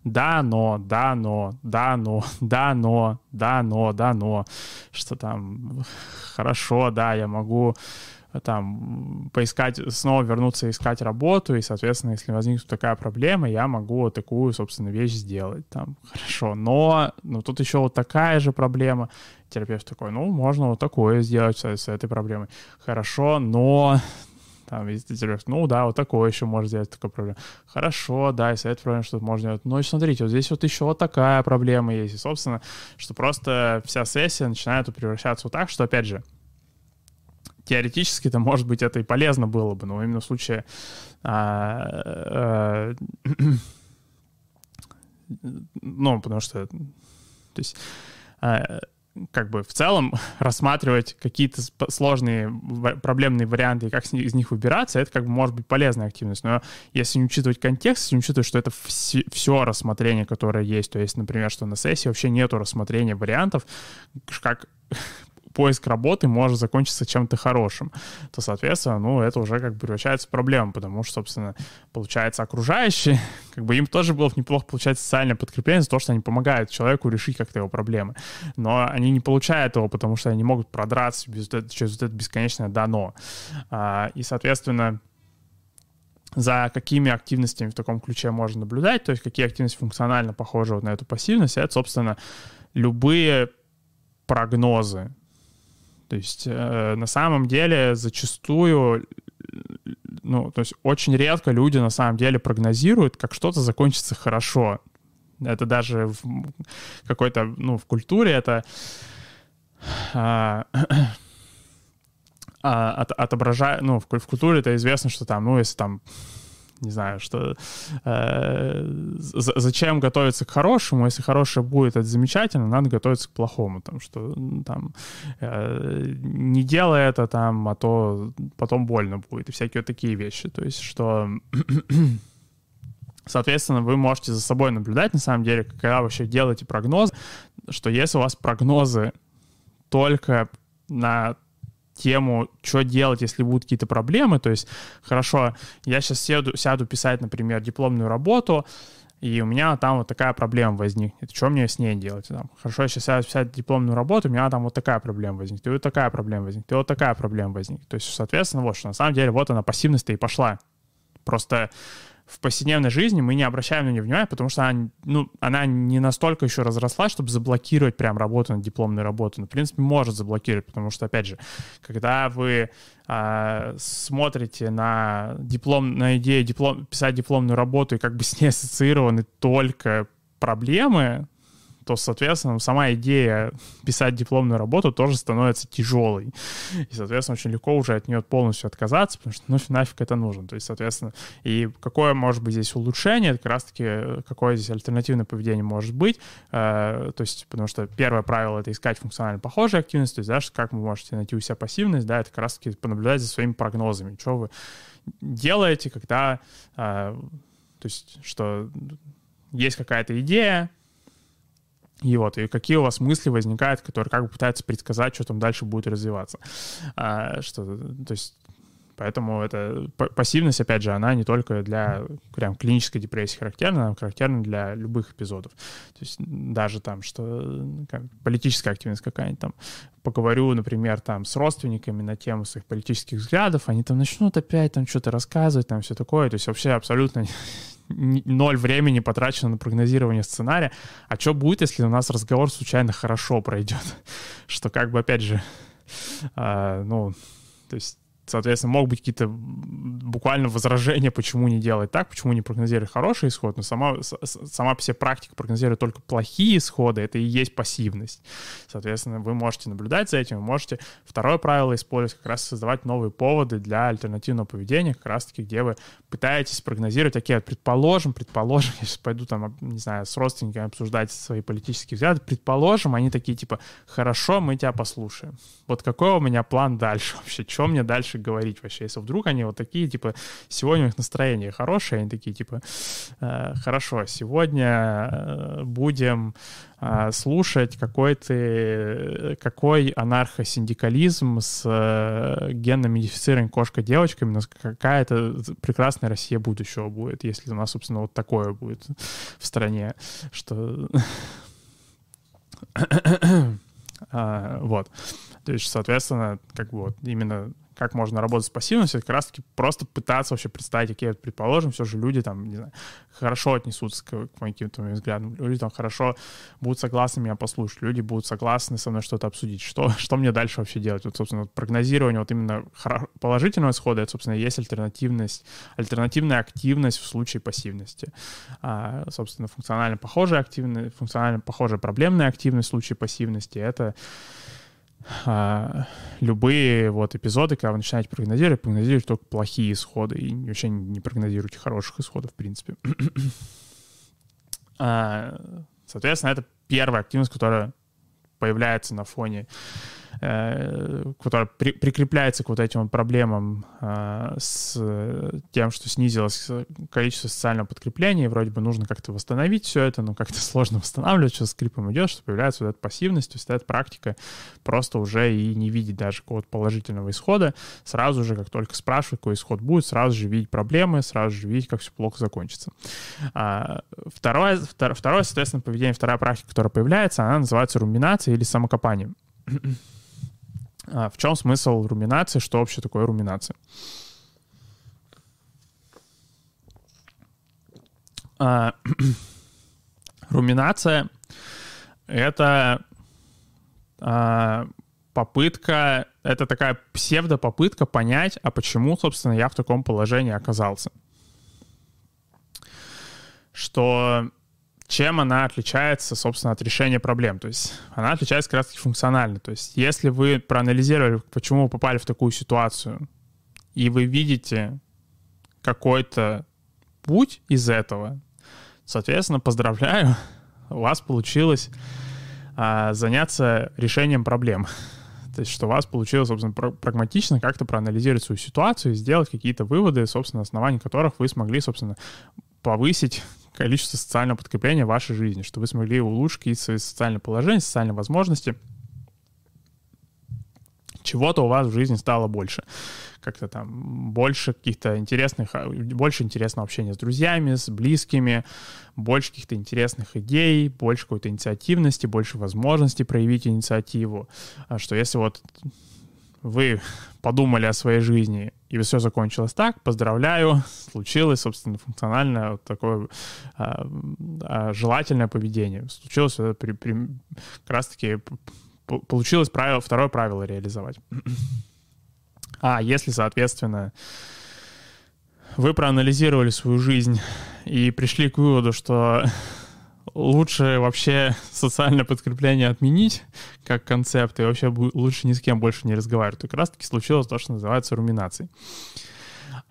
да, но, да, но, да, но, да, но, да, но, да, но, что там хорошо, да, я могу там поискать, снова вернуться искать работу, и, соответственно, если возникнет такая проблема, я могу такую, собственно, вещь сделать. Там, хорошо, но ну, тут еще вот такая же проблема. Терапевт такой, ну, можно вот такое сделать с, с этой проблемой. Хорошо, но там, терапевт, ну да, вот такое еще можно сделать, такая проблема. Хорошо, да, и с этой проблемой что-то можно делать. Но смотрите, вот здесь вот еще вот такая проблема есть. И, собственно, что просто вся сессия начинает превращаться вот так, что, опять же, теоретически-то, может быть, это и полезно было бы, но именно в случае а, а, ну, потому что, то есть, а, как бы в целом рассматривать какие-то сложные проблемные варианты и как из них выбираться, это как бы может быть полезная активность. Но если не учитывать контекст, если не учитывать, что это все, все рассмотрение, которое есть, то есть, например, что на сессии вообще нету рассмотрения вариантов, как поиск работы может закончиться чем-то хорошим, то, соответственно, ну, это уже как бы превращается в проблему, потому что, собственно, получается, окружающие, как бы им тоже было бы неплохо получать социальное подкрепление за то, что они помогают человеку решить как-то его проблемы. Но они не получают его, потому что они не могут продраться без, через вот это бесконечное дано. А, и, соответственно, за какими активностями в таком ключе можно наблюдать, то есть какие активности функционально похожи вот на эту пассивность, это, собственно, любые прогнозы, то есть э, на самом деле зачастую, ну, то есть очень редко люди на самом деле прогнозируют, как что-то закончится хорошо. Это даже в какой-то, ну, в культуре это а, от, отображает, ну, в, в культуре это известно, что там, ну, если там не знаю, что э, зачем готовиться к хорошему, если хорошее будет, это замечательно, надо готовиться к плохому, там, что там э, не делай это там, а то потом больно будет, и всякие вот такие вещи, то есть что Соответственно, вы можете за собой наблюдать, на самом деле, когда вообще делаете прогноз, что если у вас прогнозы только на тему, что делать, если будут какие-то проблемы. То есть, хорошо, я сейчас сяду, сяду писать, например, дипломную работу, и у меня там вот такая проблема возникнет. Что мне с ней делать? Там, хорошо, я сейчас сяду писать дипломную работу, у меня там вот такая проблема возникнет, и вот такая проблема возникнет, и вот такая проблема возникнет. То есть, соответственно, вот что на самом деле вот она пассивность-то и пошла. Просто в повседневной жизни мы не обращаем на нее внимания, потому что она, ну, она не настолько еще разросла, чтобы заблокировать прям работу над дипломной работой. Но, в принципе, может заблокировать, потому что, опять же, когда вы а, смотрите на диплом, на идею диплом, писать дипломную работу и как бы с ней ассоциированы только проблемы, то, соответственно, сама идея писать дипломную работу тоже становится тяжелой. И, соответственно, очень легко уже от нее полностью отказаться, потому что ну нафиг это нужно. То есть, соответственно, и какое может быть здесь улучшение, как раз-таки какое здесь альтернативное поведение может быть. Э, то есть, потому что первое правило — это искать функционально похожие активности, то есть, да, как вы можете найти у себя пассивность, да, это как раз-таки понаблюдать за своими прогнозами, что вы делаете, когда, э, то есть, что есть какая-то идея, и вот, и какие у вас мысли возникают, которые как бы пытаются предсказать, что там дальше будет развиваться. А, что, то есть, поэтому это пассивность, опять же, она не только для прям клинической депрессии характерна, она характерна для любых эпизодов. То есть даже там, что как, политическая активность какая-нибудь там, поговорю, например, там с родственниками на тему своих политических взглядов, они там начнут опять там что-то рассказывать, там все такое, то есть вообще абсолютно ноль времени потрачено на прогнозирование сценария. А что будет, если у нас разговор случайно хорошо пройдет? Что как бы, опять же, э, ну, то есть Соответственно, могут быть какие-то буквально возражения, почему не делать так, почему не прогнозировать хороший исход, но сама, сама по себе практика прогнозировать только плохие исходы, это и есть пассивность. Соответственно, вы можете наблюдать за этим, вы можете второе правило использовать, как раз создавать новые поводы для альтернативного поведения, как раз-таки, где вы пытаетесь прогнозировать, такие предположим, предположим, я сейчас пойду там, не знаю, с родственниками обсуждать свои политические взгляды, предположим, они такие типа, хорошо, мы тебя послушаем. Вот какой у меня план дальше вообще, что мне дальше говорить вообще, если вдруг они вот такие, типа, сегодня у них настроение хорошее, они такие, типа, э, хорошо, сегодня э, будем э, слушать какой то какой анархосиндикализм с генно-модифицированной кошка-девочками, но какая-то прекрасная Россия будущего будет, если у нас, собственно, вот такое будет в стране, что... а, вот. То есть, соответственно, как бы вот именно как можно работать с пассивностью, как раз-таки просто пытаться вообще представить, какие, предположим, все же люди там, не знаю, хорошо отнесутся к, к моим каким-то взглядам, люди там хорошо будут согласны меня послушать, люди будут согласны со мной что-то обсудить, что, что мне дальше вообще делать? Вот, собственно, вот прогнозирование вот именно положительного исхода, это, собственно, есть альтернативность, альтернативная активность в случае пассивности. А, собственно, функционально похожая активность, функционально похожая проблемная активность в случае пассивности — это а, любые вот эпизоды, когда вы начинаете прогнозировать, прогнозируйте только плохие исходы и вообще не прогнозируйте хороших исходов, в принципе. а, соответственно, это первая активность, которая появляется на фоне которая при, прикрепляется к вот этим проблемам э, с тем, что снизилось количество социального подкрепления, и вроде бы нужно как-то восстановить все это, но как-то сложно восстанавливать, что скрипом идет, что появляется вот эта пассивность, то есть эта практика просто уже и не видеть даже какого-то положительного исхода, сразу же, как только спрашивают, какой исход будет, сразу же видеть проблемы, сразу же видеть, как все плохо закончится. А, второе, второе, соответственно, поведение, вторая практика, которая появляется, она называется руминацией или самокопанием. А в чем смысл руминации? Что вообще такое руминация? А, руминация — это а, попытка, это такая псевдопопытка понять, а почему, собственно, я в таком положении оказался. Что чем она отличается, собственно, от решения проблем. То есть она отличается как раз функционально. То есть если вы проанализировали, почему вы попали в такую ситуацию, и вы видите какой-то путь из этого, соответственно, поздравляю, у вас получилось а, заняться решением проблем. То есть, что у вас получилось, собственно, прагматично как-то проанализировать свою ситуацию и сделать какие-то выводы, собственно, на основании которых вы смогли, собственно, повысить количество социального подкрепления в вашей жизни, чтобы вы смогли улучшить свои социальное положение, социальные возможности. Чего-то у вас в жизни стало больше. Как-то там больше каких-то интересных, а, больше интересного общения с друзьями, с близкими, больше каких-то интересных идей, больше какой-то инициативности, больше возможностей проявить инициативу. А что если вот вы подумали о своей жизни, и все закончилось так, поздравляю, случилось, собственно, функциональное вот такое а, а, желательное поведение. Случилось это при, при, как раз-таки получилось правило, второе правило реализовать. А если, соответственно, вы проанализировали свою жизнь и пришли к выводу, что лучше вообще социальное подкрепление отменить как концепт и вообще лучше ни с кем больше не разговаривать. Как раз-таки случилось то, что называется руминацией.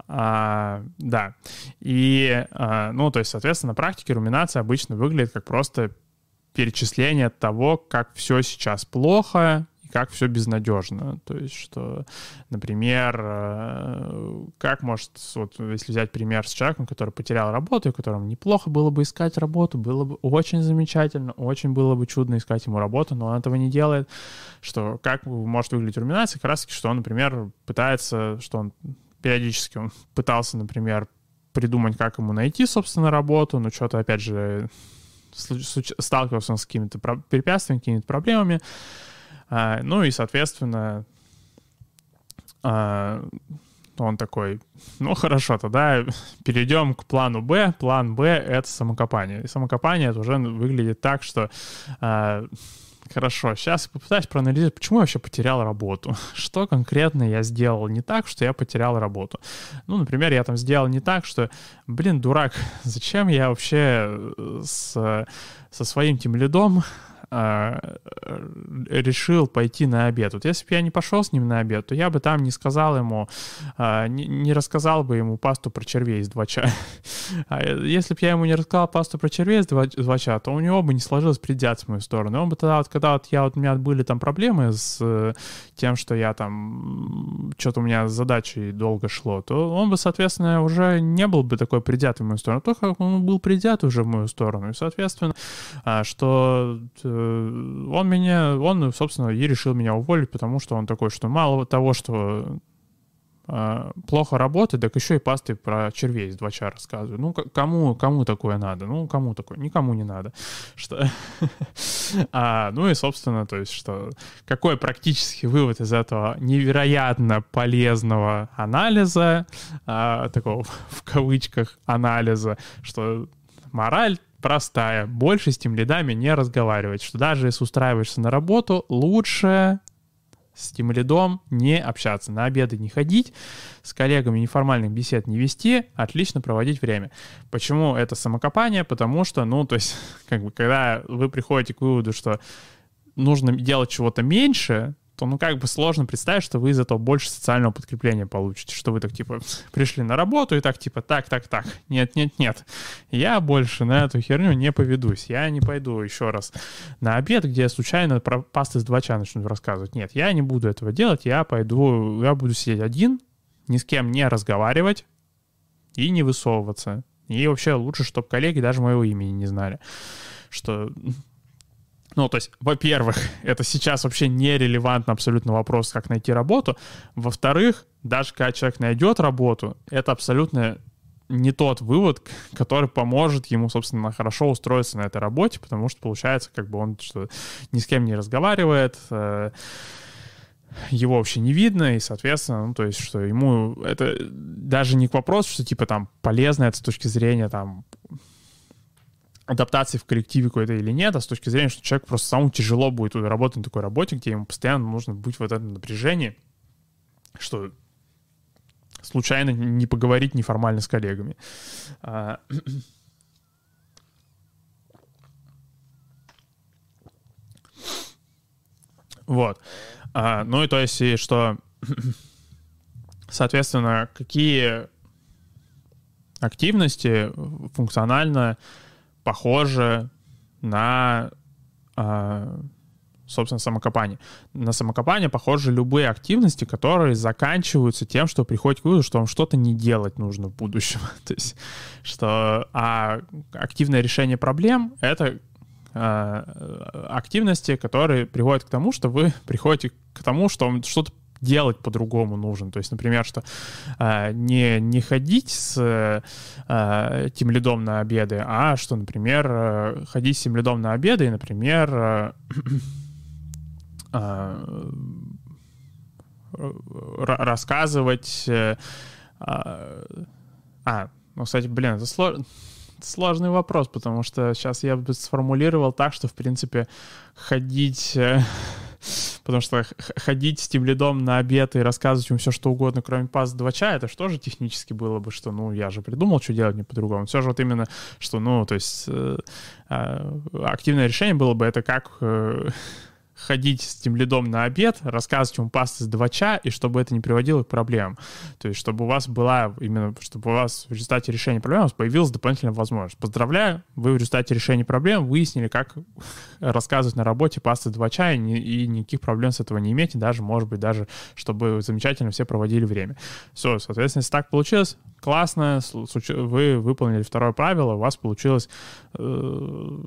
А, да. И, а, ну, то есть, соответственно, на практике руминация обычно выглядит как просто перечисление того, как все сейчас плохо, как все безнадежно. То есть, что, например, э, как может, вот если взять пример с человеком, который потерял работу, и которому неплохо было бы искать работу, было бы очень замечательно, очень было бы чудно искать ему работу, но он этого не делает, что как может выглядеть руминация, как раз таки, что он, например, пытается, что он периодически он пытался, например, придумать, как ему найти, собственно, работу, но что-то, опять же, сталкивался он с какими-то препятствиями, какими-то проблемами, а, ну и, соответственно, а, он такой, ну хорошо, тогда перейдем к плану Б. План Б — это самокопание. И самокопание это уже выглядит так, что а, хорошо, сейчас попытаюсь проанализировать, почему я вообще потерял работу. Что конкретно я сделал не так, что я потерял работу. Ну, например, я там сделал не так, что, блин, дурак, зачем я вообще э, с, со своим тем лидом решил пойти на обед. Вот если бы я не пошел с ним на обед, то я бы там не сказал ему, э, не, рассказал бы ему пасту про червей из двача. А если бы я ему не рассказал пасту про червей из двача, то у него бы не сложилось предвзят в мою сторону. Он бы тогда, вот, когда вот я, вот, у меня были там проблемы с э, тем, что я там, что-то у меня с задачей долго шло, то он бы, соответственно, уже не был бы такой предвзят в мою сторону. Только он был предвзят уже в мою сторону. И, соответственно, что э, он меня, он, собственно, и решил меня уволить, потому что он такой, что мало того, что а, плохо работает, так еще и пасты про червей из двача рассказываю. Ну, кому, кому такое надо? Ну, кому такое? Никому не надо. Что? а, ну и, собственно, то есть, что какой практический вывод из этого невероятно полезного анализа, а, такого в кавычках анализа, что мораль простая. Больше с тем лидами не разговаривать. Что даже если устраиваешься на работу, лучше с тем лидом не общаться, на обеды не ходить, с коллегами неформальных бесед не вести, отлично проводить время. Почему это самокопание? Потому что, ну, то есть, как бы, когда вы приходите к выводу, что нужно делать чего-то меньше, то ну как бы сложно представить, что вы из этого больше социального подкрепления получите, что вы так типа пришли на работу и так типа так, так, так, нет, нет, нет, я больше на эту херню не поведусь, я не пойду еще раз на обед, где я случайно про пасты с двача начну рассказывать. Нет, я не буду этого делать, я пойду, я буду сидеть один, ни с кем не разговаривать и не высовываться. И вообще лучше, чтобы коллеги даже моего имени не знали, что ну, то есть, во-первых, это сейчас вообще нерелевантно абсолютно вопрос, как найти работу. Во-вторых, даже когда человек найдет работу, это абсолютно не тот вывод, который поможет ему, собственно, хорошо устроиться на этой работе, потому что получается, как бы он что ни с кем не разговаривает, э, его вообще не видно, и, соответственно, ну, то есть, что ему это даже не к вопросу, что, типа, там, полезно это с точки зрения, там, адаптации в коллективе какой-то или нет, а с точки зрения, что человек просто самому тяжело будет работать на такой работе, где ему постоянно нужно быть в этом напряжении, что случайно не поговорить неформально с коллегами. А, вот. А, ну и то есть, что, соответственно, какие активности функционально похоже на, а, собственно, самокопание. На самокопание похожи любые активности, которые заканчиваются тем, что приходит к выводу, что вам что-то не делать нужно в будущем. То есть, что а активное решение проблем — это а, активности, которые приводят к тому, что вы приходите к тому, что вам что-то делать по-другому нужен. То есть, например, что э, не, не ходить с э, тем лидом на обеды, а что, например, э, ходить с тем лидом на обеды и, например, э, э, рассказывать... Э, э, а, ну, кстати, блин, это сложно сложный вопрос, потому что сейчас я бы сформулировал так, что, в принципе, ходить э, Потому что ходить с тем лидом на обед и рассказывать ему все, что угодно, кроме пас 2 чая, это что же технически было бы, что, ну, я же придумал, что делать не по-другому. Все же вот именно, что, ну, то есть э, э, активное решение было бы это как... Э, ходить с тем лидом на обед, рассказывать ему пасты с двача, и чтобы это не приводило к проблемам. То есть, чтобы у вас была именно, чтобы у вас в результате решения проблем у вас появилась дополнительная возможность. Поздравляю, вы в результате решения проблем выяснили, как рассказывать на работе пасты двача, и, и никаких проблем с этого не имеете, даже, может быть, даже, чтобы замечательно все проводили время. Все, соответственно, если так получилось, классно, вы выполнили второе правило, у вас получилось э,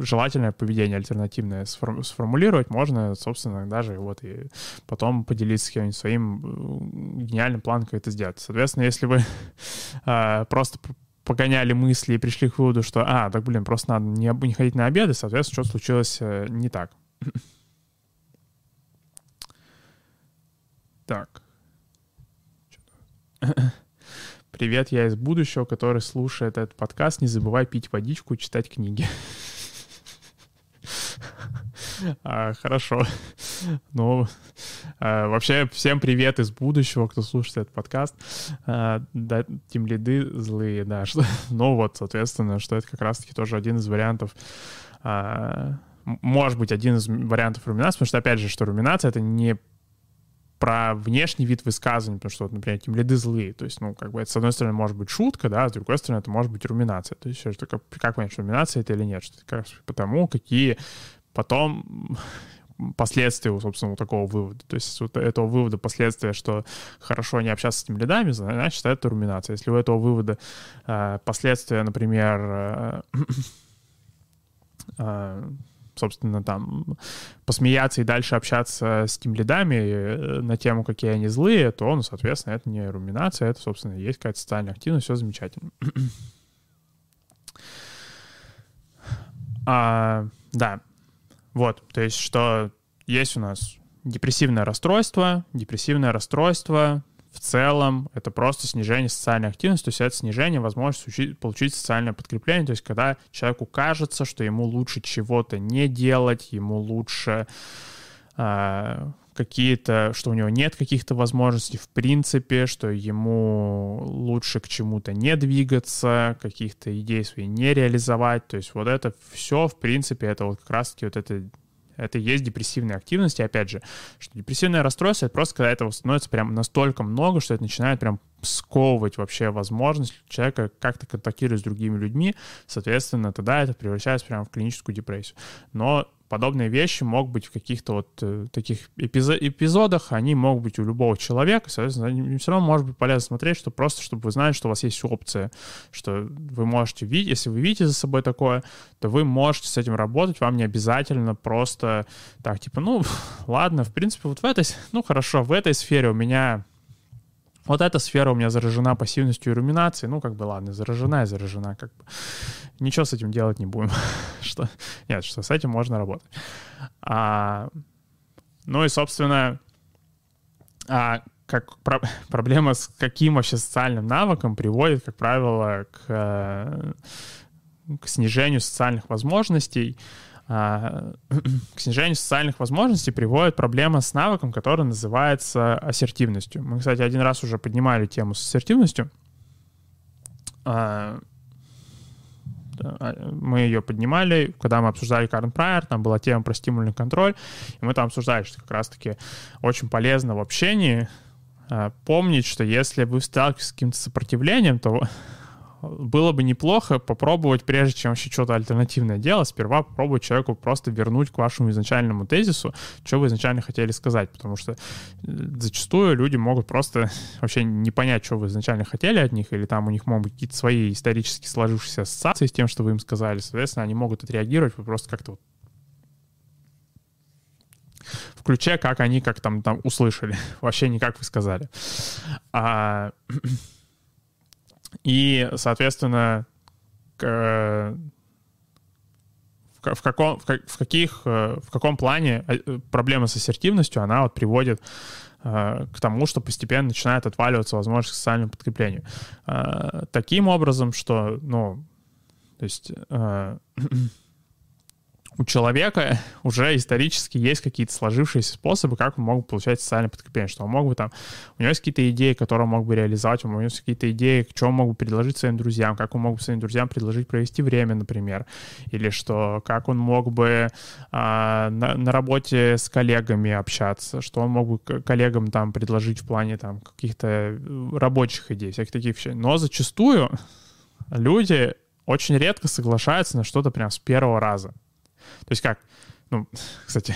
желательное поведение альтернативное сформулировать, можно, собственно, даже вот и потом поделиться с кем-нибудь своим э, гениальным планом, как это сделать. Соответственно, если вы э, просто погоняли мысли и пришли к выводу, что, а, так, блин, просто надо не, не ходить на обеды, соответственно, что случилось э, не так. Так. Привет, я из будущего, который слушает этот подкаст. Не забывай пить водичку и читать книги. А, хорошо. Ну, а, вообще, всем привет из будущего, кто слушает этот подкаст. А, да, тем лиды злые, да. Что, ну вот, соответственно, что это как раз-таки тоже один из вариантов а, может быть один из вариантов руминации, потому что, опять же, что руминация — это не про внешний вид высказывания, потому что, вот, например, эти лиды злые. То есть, ну, как бы это, с одной стороны, может быть шутка, да, с другой стороны, это может быть руминация. То есть, что, как, как понять, руминация это или нет? Что, как, потому какие потом последствия, собственно, вот такого вывода. То есть вот этого вывода последствия, что хорошо не общаться с этими лидами, значит, это руминация. Если у этого вывода э, последствия, например, э, э, собственно, там посмеяться и дальше общаться с тем лидами э, на тему, какие они злые, то, ну, соответственно, это не руминация, это, собственно, есть какая-то социальная активность, все замечательно. а, да, вот, то есть, что есть у нас депрессивное расстройство, депрессивное расстройство в целом это просто снижение социальной активности, то есть это снижение возможности учить, получить социальное подкрепление, то есть когда человеку кажется, что ему лучше чего-то не делать, ему лучше э, какие-то, что у него нет каких-то возможностей в принципе, что ему лучше к чему-то не двигаться, каких-то идей своих не реализовать, то есть вот это все, в принципе, это вот как раз-таки вот это это и есть депрессивная активность. И опять же, что депрессивное расстройство — это просто когда этого становится прям настолько много, что это начинает прям сковывать вообще возможность человека как-то контактировать с другими людьми. Соответственно, тогда это превращается прямо в клиническую депрессию. Но подобные вещи могут быть в каких-то вот э, таких эпизо- эпизодах, они могут быть у любого человека, соответственно, все равно может быть полезно смотреть, что просто, чтобы вы знали, что у вас есть опция, что вы можете видеть, если вы видите за собой такое, то вы можете с этим работать, вам не обязательно просто так, типа, ну, ладно, в принципе, вот в этой, ну, хорошо, в этой сфере у меня вот эта сфера у меня заражена пассивностью и руминацией. Ну, как бы, ладно, заражена и заражена. Как бы. Ничего с этим делать не будем. что, нет, что с этим можно работать. А, ну и, собственно, а, как про, проблема с каким вообще социальным навыком приводит, как правило, к, э, к снижению социальных возможностей. А, к снижению социальных возможностей приводит проблема с навыком, который называется ассертивностью. Мы, кстати, один раз уже поднимали тему с ассертивностью. А, а, мы ее поднимали, когда мы обсуждали Карн Прайер, там была тема про стимульный контроль, и мы там обсуждали, что как раз-таки очень полезно в общении помнить, что если вы сталкиваетесь с каким-то сопротивлением, то было бы неплохо попробовать, прежде чем вообще что-то альтернативное делать, сперва попробовать человеку просто вернуть к вашему изначальному тезису, что вы изначально хотели сказать, потому что э, зачастую люди могут просто вообще не понять, что вы изначально хотели от них, или там у них могут быть какие-то свои исторически сложившиеся ассоциации с тем, что вы им сказали, соответственно, они могут отреагировать, вы просто как-то вот в ключе, как они как там, там услышали, вообще не как вы сказали. А, и, соответственно, в каком, в, каких, э, в каком плане э, проблема с ассертивностью, она вот приводит э, к тому, что постепенно начинает отваливаться возможность к социальному подкреплению. Таким образом, что, ну, то есть у человека уже исторически есть какие-то сложившиеся способы, как он мог получать социальное подкрепление, что он мог бы там, у него есть какие-то идеи, которые он мог бы реализовать, у него есть какие-то идеи, что он мог бы предложить своим друзьям, как он мог бы своим друзьям предложить провести время, например, или что, как он мог бы а, на, на работе с коллегами общаться, что он мог бы коллегам там предложить в плане там каких-то рабочих идей, всяких таких вещей. Но зачастую люди очень редко соглашаются на что-то прям с первого раза. То есть как, ну, кстати,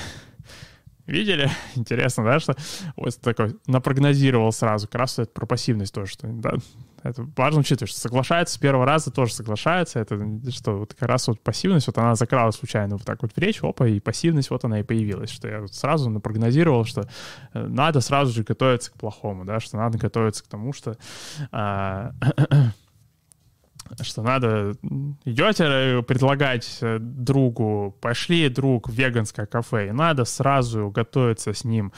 видели? Интересно, да, что вот такой напрогнозировал сразу. Как раз это про пассивность тоже, что, да, это важно учитывать, что соглашается с первого раза, тоже соглашается. Это что вот как раз вот пассивность, вот она закралась случайно вот так вот в речь, опа, и пассивность вот она и появилась. Что я вот сразу напрогнозировал, что э, надо сразу же готовиться к плохому, да, что надо готовиться к тому, что а, что надо, идете предлагать э, другу, пошли, друг, в веганское кафе, и надо сразу готовиться с ним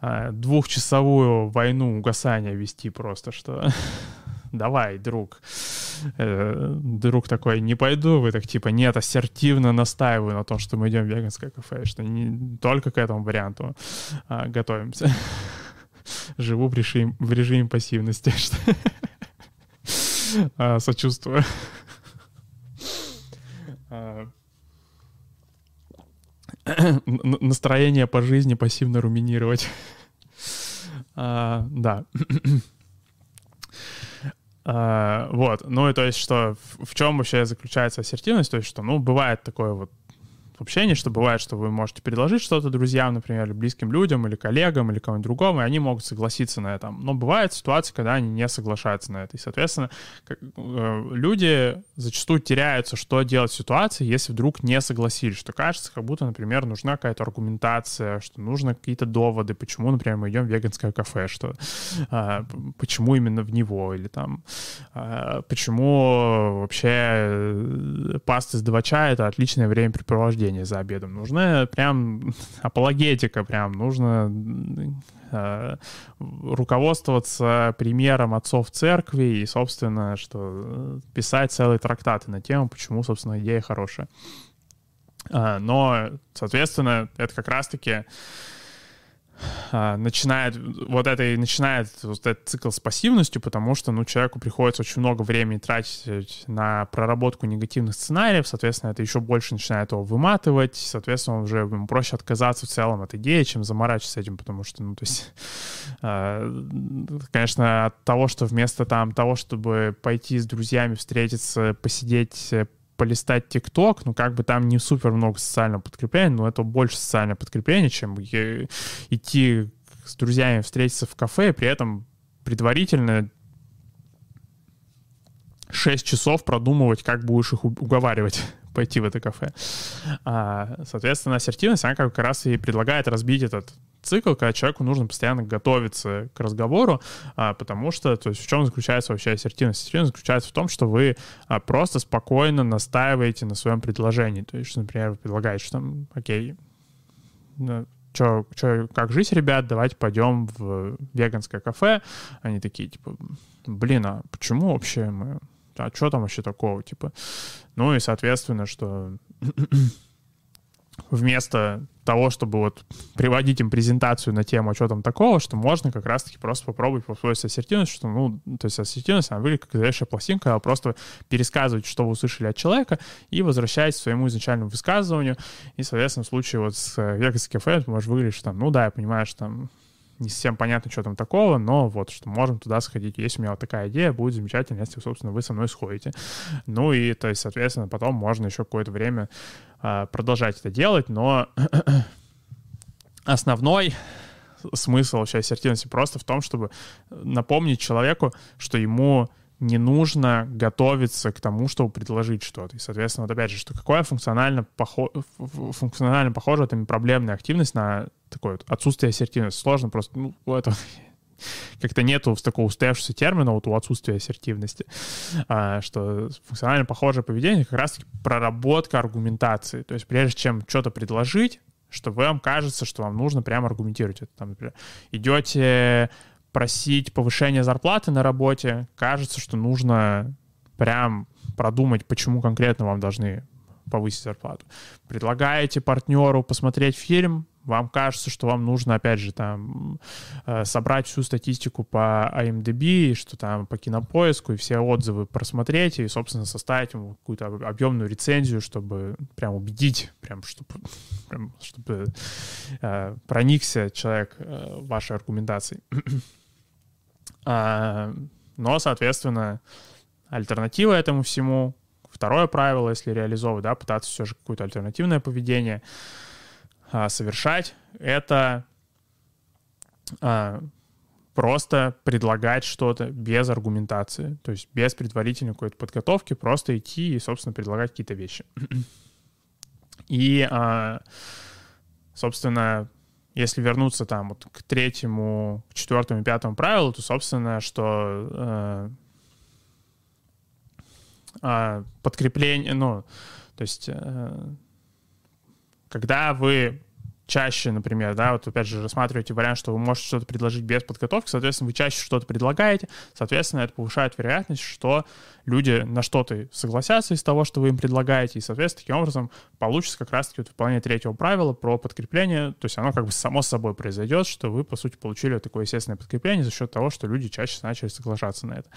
э, двухчасовую войну угасания вести просто, что давай, друг. Э, друг такой, не пойду, вы так типа, нет, ассертивно настаиваю на том, что мы идем в веганское кафе, что не только к этому варианту а, готовимся. Живу в режиме, в режиме пассивности. А, сочувствую. А. настроение по жизни пассивно руминировать. А, да. А, вот, ну и то есть, что в чем вообще заключается ассертивность, то есть, что, ну, бывает такое вот в общении, что бывает, что вы можете предложить что-то друзьям, например, или близким людям, или коллегам, или кому-нибудь другому, и они могут согласиться на этом. Но бывают ситуации, когда они не соглашаются на это. И, соответственно, э, люди зачастую теряются, что делать в ситуации, если вдруг не согласились, что кажется, как будто, например, нужна какая-то аргументация, что нужны какие-то доводы, почему, например, мы идем в веганское кафе, что э, почему именно в него, или там э, почему вообще э, паста из два чая — это отличное времяпрепровождение наблюдение за обедом. Нужна прям апологетика, прям нужно э, руководствоваться примером отцов церкви и, собственно, что писать целые трактаты на тему, почему, собственно, идея хорошая. А, но, соответственно, это как раз-таки начинает вот это и начинает вот этот цикл с пассивностью, потому что, ну, человеку приходится очень много времени тратить на проработку негативных сценариев, соответственно, это еще больше начинает его выматывать, соответственно, уже ему проще отказаться в целом от идеи, чем заморачиваться этим, потому что, ну, то есть, а, конечно, от того, что вместо там того, чтобы пойти с друзьями встретиться, посидеть, полистать ТикТок, ну, как бы там не супер много социального подкрепления, но это больше социальное подкрепление, чем идти с друзьями встретиться в кафе, и при этом предварительно 6 часов продумывать, как будешь их уговаривать пойти в это кафе. А, соответственно, ассертивность, она как раз и предлагает разбить этот цикл, когда человеку нужно постоянно готовиться к разговору, а, потому что, то есть в чем заключается вообще ассертивность? Ассертивность заключается в том, что вы а, просто спокойно настаиваете на своем предложении. То есть, например, вы предлагаете, что там, окей, что, что, как жить, ребят, давайте пойдем в веганское кафе. Они такие, типа, блин, а почему вообще мы... А что там вообще такого, типа? Ну и, соответственно, что вместо того, чтобы вот приводить им презентацию на тему, что там такого, что можно как раз-таки просто попробовать попробовать ассертивность, что, ну, то есть ассертивность, она выглядит как горячая пластинка, а просто пересказывать, что вы услышали от человека, и возвращаясь к своему изначальному высказыванию. И, соответственно, в случае вот с Vegas кафе это может выглядеть, что там, ну да, я понимаю, что там не совсем понятно, что там такого, но вот, что можем туда сходить. Есть у меня вот такая идея, будет замечательно, если, собственно, вы со мной сходите. Ну и, то есть, соответственно, потом можно еще какое-то время а, продолжать это делать, но основной смысл вообще ассертивности просто в том, чтобы напомнить человеку, что ему не нужно готовиться к тому, чтобы предложить что-то. И, соответственно, вот опять же, что какое функционально, похо... функционально похоже это проблемная активность на такое вот отсутствие ассертивности. Сложно просто, ну, это как-то нету такого устоявшегося термина вот у отсутствия ассертивности, а, что функционально похожее поведение как раз-таки проработка аргументации. То есть прежде чем что-то предложить, что вам кажется, что вам нужно прямо аргументировать это. Там, например, идете просить повышения зарплаты на работе, кажется, что нужно прям продумать, почему конкретно вам должны повысить зарплату. Предлагаете партнеру посмотреть фильм, вам кажется, что вам нужно, опять же, там э, собрать всю статистику по IMDb, что там по кинопоиску, и все отзывы просмотреть, и, собственно, составить ему какую-то объемную рецензию, чтобы прям убедить, прям, чтобы, прям, чтобы э, проникся человек э, вашей аргументацией. А, но, соответственно, альтернатива этому всему, второе правило, если реализовывать, да, пытаться все же какое-то альтернативное поведение а, совершать, это а, просто предлагать что-то без аргументации, то есть без предварительной какой-то подготовки, просто идти и, собственно, предлагать какие-то вещи. И, собственно, если вернуться там вот к третьему, к четвертому, пятому правилу, то, собственно, что э, э, подкрепление, ну, то есть, э, когда вы чаще, например, да, вот опять же рассматриваете вариант, что вы можете что-то предложить без подготовки, соответственно, вы чаще что-то предлагаете, соответственно, это повышает вероятность, что люди на что-то согласятся из того, что вы им предлагаете, и, соответственно, таким образом получится как раз-таки вот выполнение третьего правила про подкрепление, то есть оно как бы само собой произойдет, что вы, по сути, получили такое естественное подкрепление за счет того, что люди чаще начали соглашаться на это.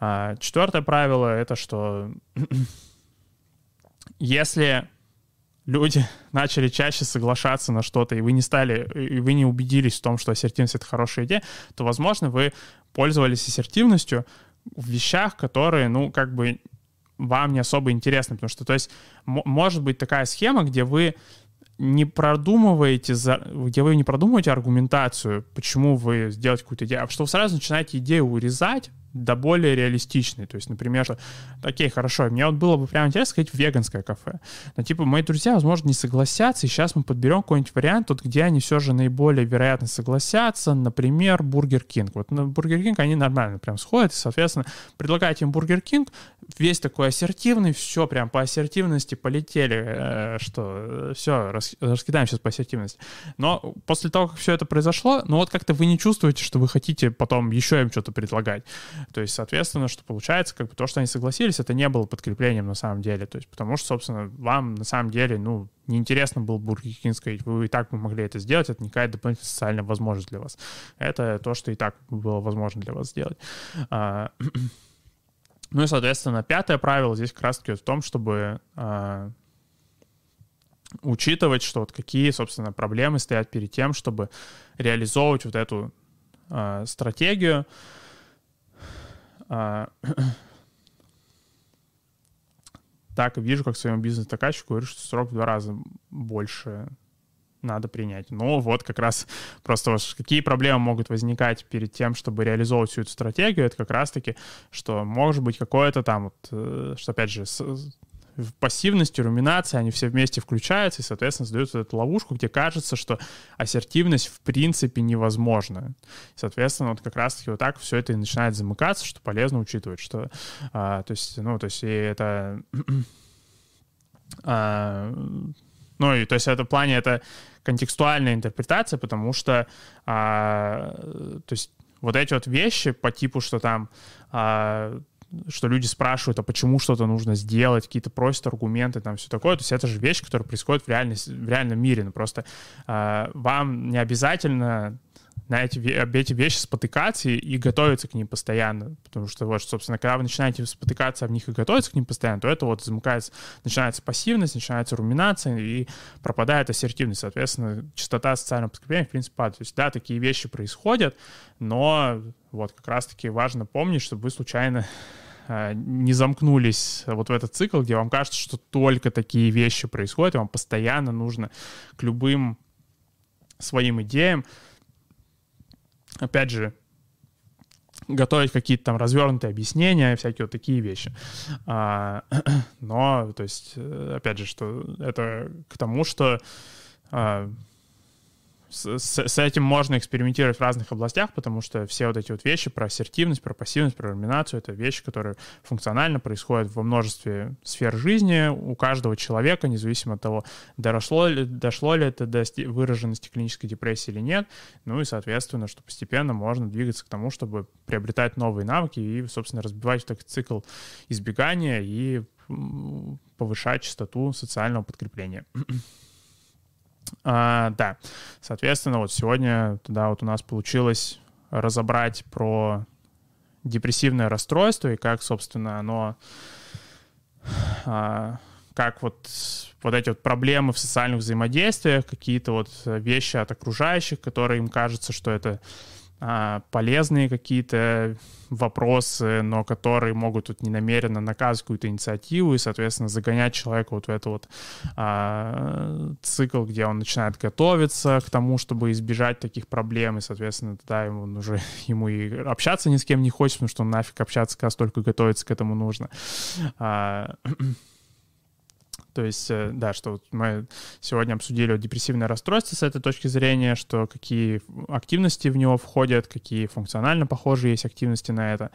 А, четвертое правило — это что если люди начали чаще соглашаться на что-то, и вы не стали, и вы не убедились в том, что ассертивность — это хорошая идея, то, возможно, вы пользовались ассертивностью в вещах, которые, ну, как бы вам не особо интересны, потому что, то есть, может быть такая схема, где вы не продумываете, где вы не продумываете аргументацию, почему вы сделаете какую-то идею, а что вы сразу начинаете идею урезать, до более реалистичный. То есть, например, что, окей, хорошо, мне вот было бы прям интересно сходить в веганское кафе. Но, типа, мои друзья, возможно, не согласятся, и сейчас мы подберем какой-нибудь вариант, вот, где они все же наиболее вероятно согласятся. Например, Бургер Кинг. Вот на Бургер Кинг они нормально прям сходят, и, соответственно, предлагаете им Бургер Кинг, весь такой ассертивный, все прям по ассертивности полетели, э, что все, рас, раскидаем сейчас по ассертивности. Но после того, как все это произошло, ну вот как-то вы не чувствуете, что вы хотите потом еще им что-то предлагать. То есть, соответственно, что получается, как бы то, что они согласились, это не было подкреплением на самом деле. То есть, потому что, собственно, вам на самом деле, ну, неинтересно был Бургер Кинг сказать, вы и так бы могли это сделать, это не какая-то дополнительная социальная возможность для вас. Это то, что и так было возможно для вас сделать. А, ну и, соответственно, пятое правило здесь как раз-таки в том, чтобы а, учитывать, что вот какие, собственно, проблемы стоят перед тем, чтобы реализовывать вот эту э, стратегию. так вижу, как своему бизнес-заказчику говорю, что срок в два раза больше надо принять. Ну вот как раз просто какие проблемы могут возникать перед тем, чтобы реализовывать всю эту стратегию, это как раз-таки, что может быть какое-то там, вот, э, что опять же, в пассивности, руминации, они все вместе включаются и, соответственно, создают вот эту ловушку, где кажется, что ассертивность в принципе невозможна. Соответственно, вот как раз-таки вот так все это и начинает замыкаться, что полезно учитывать, что, а, то есть, ну, то есть и это... а, ну, и то есть это в плане это контекстуальная интерпретация, потому что, а, то есть вот эти вот вещи по типу, что там а, что люди спрашивают, а почему что-то нужно сделать, какие-то просят аргументы, там все такое. То есть это же вещь, которая происходит в, реальности, в реальном мире. Ну, просто э, вам не обязательно на эти, об эти вещи спотыкаться и, и готовиться к ним постоянно. Потому что, вот, собственно, когда вы начинаете спотыкаться об них и готовиться к ним постоянно, то это вот замыкается, начинается пассивность, начинается руминация и пропадает ассертивность. Соответственно, частота социального подкрепления, в принципе, падает. То есть, да, такие вещи происходят, но вот как раз-таки важно помнить, чтобы вы случайно не замкнулись вот в этот цикл, где вам кажется, что только такие вещи происходят, и вам постоянно нужно к любым своим идеям опять же, готовить какие-то там развернутые объяснения, всякие вот такие вещи. А, но, то есть, э, опять же, что это к тому, что а, с, с этим можно экспериментировать в разных областях, потому что все вот эти вот вещи про ассертивность, про пассивность, про ламинацию — это вещи, которые функционально происходят во множестве сфер жизни у каждого человека, независимо от того, доросло ли, дошло ли это до выраженности клинической депрессии или нет. Ну и, соответственно, что постепенно можно двигаться к тому, чтобы приобретать новые навыки и, собственно, разбивать этот цикл избегания и повышать частоту социального подкрепления. А, да, соответственно, вот сегодня туда вот у нас получилось разобрать про депрессивное расстройство и как, собственно, оно, а, как вот, вот эти вот проблемы в социальных взаимодействиях, какие-то вот вещи от окружающих, которые им кажется, что это полезные какие-то вопросы, но которые могут тут ненамеренно наказывать какую-то инициативу и, соответственно, загонять человека вот в этот вот а, цикл, где он начинает готовиться к тому, чтобы избежать таких проблем, и, соответственно, тогда ему уже ему и общаться ни с кем не хочется, потому что он нафиг общаться, когда столько готовиться к этому нужно. А, то есть, э, да, что мы сегодня обсудили вот депрессивное расстройство с этой точки зрения, что какие активности в него входят, какие функционально похожие есть активности на это.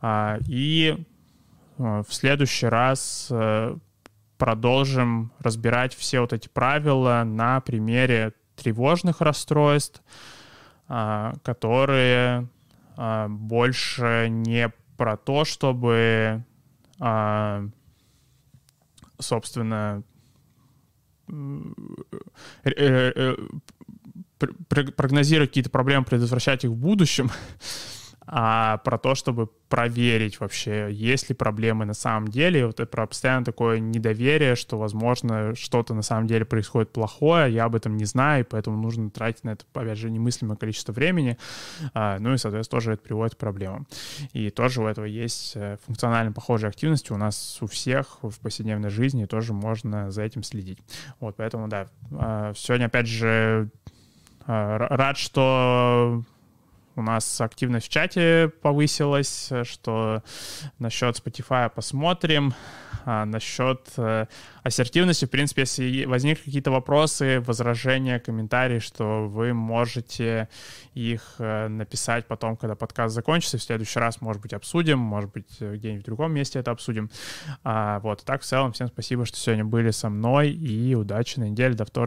А, и э, в следующий раз э, продолжим разбирать все вот эти правила на примере тревожных расстройств, а, которые а, больше не про то, чтобы собственно, э, э, прогнозировать какие-то проблемы, предотвращать их в будущем, а про то, чтобы проверить вообще, есть ли проблемы на самом деле. Вот это про постоянно такое недоверие, что, возможно, что-то на самом деле происходит плохое, я об этом не знаю, и поэтому нужно тратить на это, опять же, немыслимое количество времени. А, ну и, соответственно, тоже это приводит к проблемам. И тоже у этого есть э, функционально похожие активности у нас у всех в повседневной жизни, и тоже можно за этим следить. Вот, поэтому, да, а, сегодня, опять же, а, рад, что у нас активность в чате повысилась, что насчет Spotify посмотрим. А насчет э, ассертивности, в принципе, если возникли какие-то вопросы, возражения, комментарии, что вы можете их э, написать потом, когда подкаст закончится. В следующий раз, может быть, обсудим, может быть, где-нибудь в другом месте это обсудим. А, вот, так в целом всем спасибо, что сегодня были со мной, и удачи на неделе, до вторника.